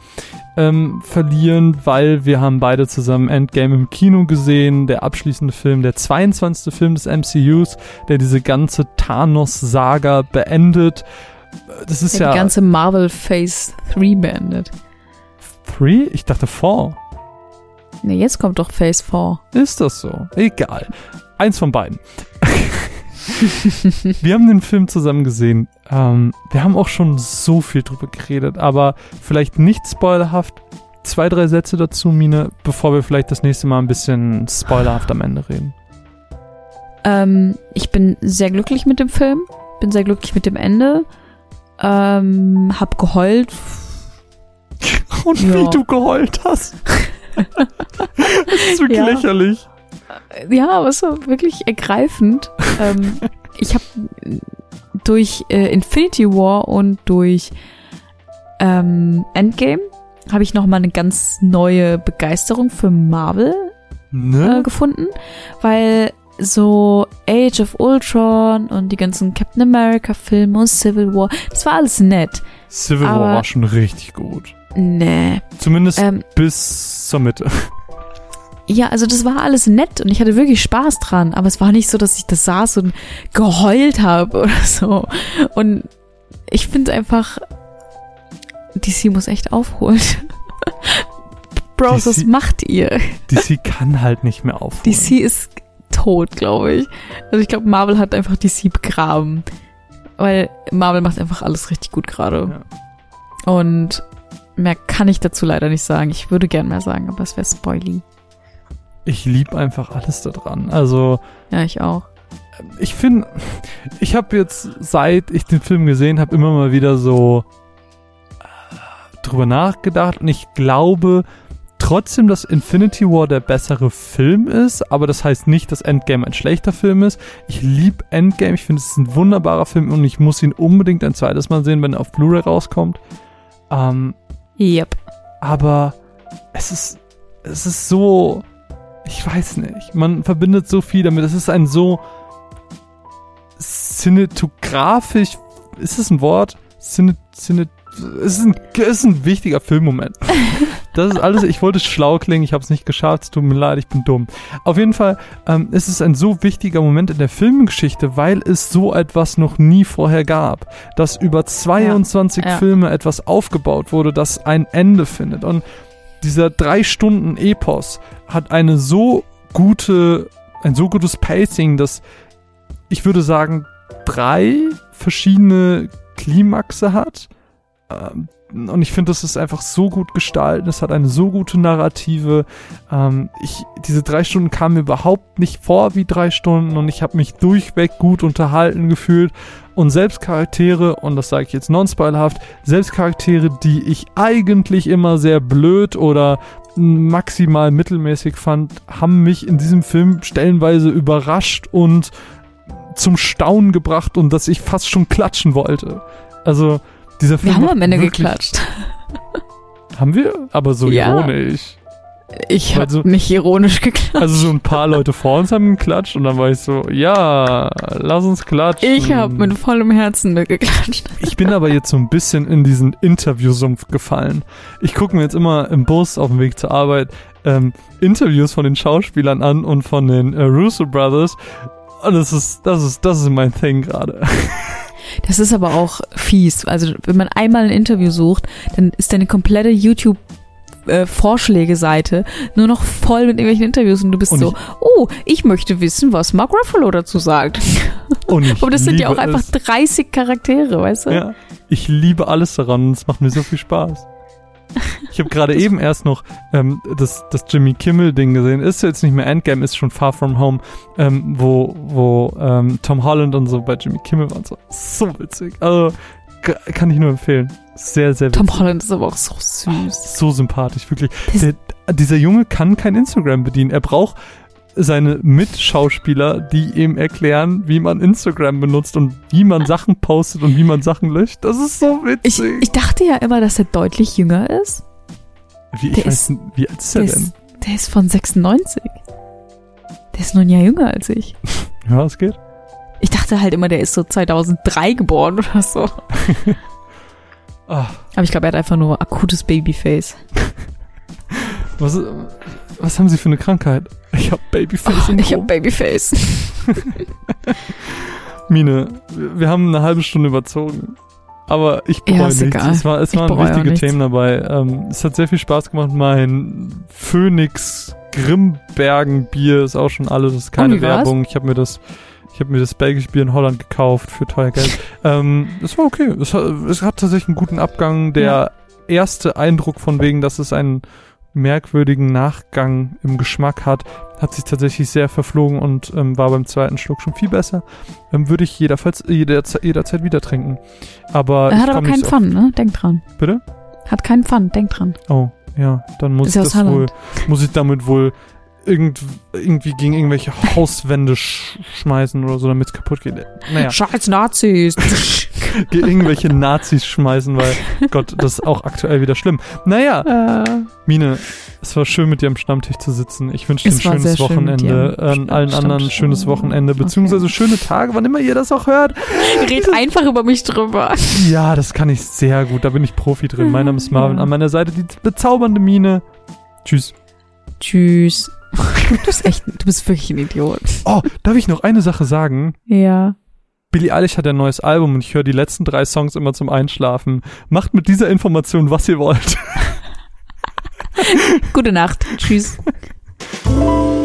ähm, verlieren, weil wir haben beide zusammen Endgame im Kino gesehen, der abschließende Film, der 22. Film des MCUs, der diese ganze Thanos-Saga beendet. Das ist
Die
ja
ganze Marvel Phase 3 beendet.
Three? Ich dachte Four.
Ne, jetzt kommt doch Phase 4.
Ist das so? Egal. Eins von beiden. wir haben den Film zusammen gesehen. Ähm, wir haben auch schon so viel drüber geredet, aber vielleicht nicht spoilerhaft. Zwei, drei Sätze dazu, Mine, bevor wir vielleicht das nächste Mal ein bisschen spoilerhaft am Ende reden.
Ähm, ich bin sehr glücklich mit dem Film. Bin sehr glücklich mit dem Ende. Ähm, hab geheult.
Und
Ja.
wie du geheult hast. Das ist wirklich
Ja.
lächerlich.
Ja, aber es war wirklich ergreifend. ähm, ich habe durch äh, Infinity War und durch ähm, Endgame habe ich noch mal eine ganz neue Begeisterung für Marvel äh,
Ne?
gefunden, weil so Age of Ultron und die ganzen Captain America Filme und Civil War, das war alles nett.
Civil War war schon richtig gut.
Nee.
Zumindest
Ähm,
bis zur Mitte.
Ja, also das war alles nett und ich hatte wirklich Spaß dran, aber es war nicht so, dass ich das saß und geheult habe oder so. Und ich finde einfach, DC muss echt aufholen. Bros, was macht ihr?
DC kann halt nicht mehr aufholen.
DC ist tot, glaube ich. Also ich glaube, Marvel hat einfach DC begraben. Weil Marvel macht einfach alles richtig gut gerade. Und mehr kann ich dazu leider nicht sagen. Ich würde gern mehr sagen, aber es wäre spoily.
Ich liebe einfach alles daran. Also,
Ja, ich auch.
ich finde, ich habe jetzt, seit ich den Film gesehen habe, immer mal wieder so äh, drüber nachgedacht und ich glaube trotzdem, dass Infinity War der bessere Film ist, aber das heißt nicht, dass Endgame ein schlechter Film ist. Ich liebe Endgame, ich finde es ist ein wunderbarer Film und ich muss ihn unbedingt ein zweites Mal sehen, wenn er auf Blu-ray rauskommt. Ähm,
Yep.
aber es ist, es ist so, ich weiß nicht, man verbindet so viel damit. Es ist ein so cinematografisch, ist es ein Wort? Cine, Cine, es ist ein, ist ein wichtiger Filmmoment. Das ist alles, ich wollte schlau klingen, ich habe es nicht geschafft, es tut mir leid, ich bin dumm. Auf jeden Fall ähm, ist es ein so wichtiger Moment in der Filmgeschichte, weil es so etwas noch nie vorher gab. Dass über 22
ja.
Filme etwas aufgebaut wurde, das ein Ende findet. Und dieser drei Stunden Epos hat eine so gute, ein so gutes Pacing, dass ich würde sagen, drei verschiedene Klimaxe hat. Und ich finde, das ist einfach so gut gestaltet. Es hat eine so gute Narrative. Ähm, ich, diese drei Stunden kamen mir überhaupt nicht vor wie drei Stunden und ich habe mich durchweg gut unterhalten gefühlt. Und selbst Charaktere, und das sage ich jetzt non-spoilerhaft, selbst Charaktere, die ich eigentlich immer sehr blöd oder maximal mittelmäßig fand, haben mich in diesem Film stellenweise überrascht und zum Staunen gebracht und dass ich fast schon klatschen wollte. Also dieser Film
Wir haben am Ende geklatscht.
Haben wir? Aber so
Ja.
ironisch.
Ich habe
so-
nicht ironisch geklatscht.
Also so ein paar Leute vor uns haben geklatscht und dann war ich so, ja, lass uns klatschen.
Ich habe mit vollem Herzen mitgeklatscht.
Ich bin aber jetzt so ein bisschen in diesen Interviewsumpf gefallen. Ich gucke mir jetzt immer im Bus auf dem Weg zur Arbeit ähm, Interviews von den Schauspielern an und von den äh, Russo Brothers. Und das ist, das ist, das ist mein Thing gerade.
Das ist aber auch fies. Also wenn man einmal ein Interview sucht, dann ist deine komplette YouTube äh, Vorschläge-Seite nur noch voll mit irgendwelchen Interviews und du bist
Und
so, oh, ich möchte wissen, was Mark Ruffalo dazu sagt.
Und ich
Aber das sind ja auch einfach
es.
30 Charaktere, weißt du?
Ja, ich liebe alles daran es macht mir so viel Spaß. Ich habe gerade eben erst noch ähm, das, das Jimmy Kimmel-Ding gesehen. Ist jetzt nicht mehr Endgame, ist schon Far From Home, ähm, wo, wo ähm, Tom Holland und so bei Jimmy Kimmel waren. So, so witzig. Also kann ich nur empfehlen. Sehr, sehr witzig.
Tom Holland ist aber auch so süß.
So sympathisch, wirklich. Der, dieser Junge kann kein Instagram bedienen. Er braucht seine Mitschauspieler, die ihm erklären, wie man Instagram benutzt und wie man Sachen postet und wie man Sachen löscht. Das ist so
Ich,
witzig.
ich dachte ja immer, dass er deutlich jünger ist.
wie, ich
der
weiß,
ist-
wie alt ist er
Der
denn?
ist, der ist von 96. Der ist nur ein Jahr jünger als ich.
Ja, es geht.
Ich dachte halt immer, der ist so 2003 geboren oder so.
Ah,
Aber ich glaube, er hat einfach nur akutes Babyface.
was, was haben Sie für eine Krankheit? Ich habe Babyface
Oh, ich habe Babyface.
Mine, wir haben eine halbe Stunde überzogen. Aber ich bereue
Ja,
nichts.
egal.
Es, war, es
Ich
waren wichtige. Themen dabei. Ähm, es hat sehr viel Spaß gemacht. Mein Phoenix Grimbergen Bier ist auch schon alles. Das ist keine? Werbung. Ich habe mir das ich habe mir das belgische Bier in Holland gekauft für teuer Geld. ähm, es war okay. Es hat, es hat tatsächlich einen guten Abgang. Der erste Eindruck von wegen, dass es einen merkwürdigen Nachgang im Geschmack hat, hat sich tatsächlich sehr verflogen und ähm, war beim zweiten Schluck schon viel besser. Ähm, würde ich jederfalls jederzeit, jederzeit wieder trinken. Aber
Er hat aber keinen Pfand, ne? Denk dran.
Bitte?
Hat keinen Pfand, denk dran.
Oh, Ja, dann muss
Ist
ich das wohl,
Holland.
muss ich damit wohl irgend, irgendwie gegen irgendwelche Hauswände sch schmeißen oder so, damit es kaputt geht. Naja,
Scheiß Nazis.
gegen irgendwelche Nazis schmeißen, weil Gott, das ist auch aktuell wieder schlimm. Naja,
äh,
Mine, es war schön mit dir am Stammtisch zu sitzen. Ich wünsche dir ein schönes
sehr schön
Wochenende,
am
an allen
Stamm-
anderen ein schönes Wochenende, beziehungsweise schöne Tage, wann immer ihr das auch hört.
red einfach über mich drüber.
Ja, das kann ich sehr gut, da bin ich Profi drin. Mein Name ist Marvin,
Ja.
an meiner Seite die bezaubernde Mine. Tschüss.
Tschüss. Du bist echt, du bist wirklich ein Idiot.
Oh, darf ich noch eine Sache sagen?
Ja.
Billie Eilish hat ein neues Album und ich höre die letzten drei Songs immer zum Einschlafen. Macht mit dieser Information, was ihr wollt.
Gute Nacht. Tschüss.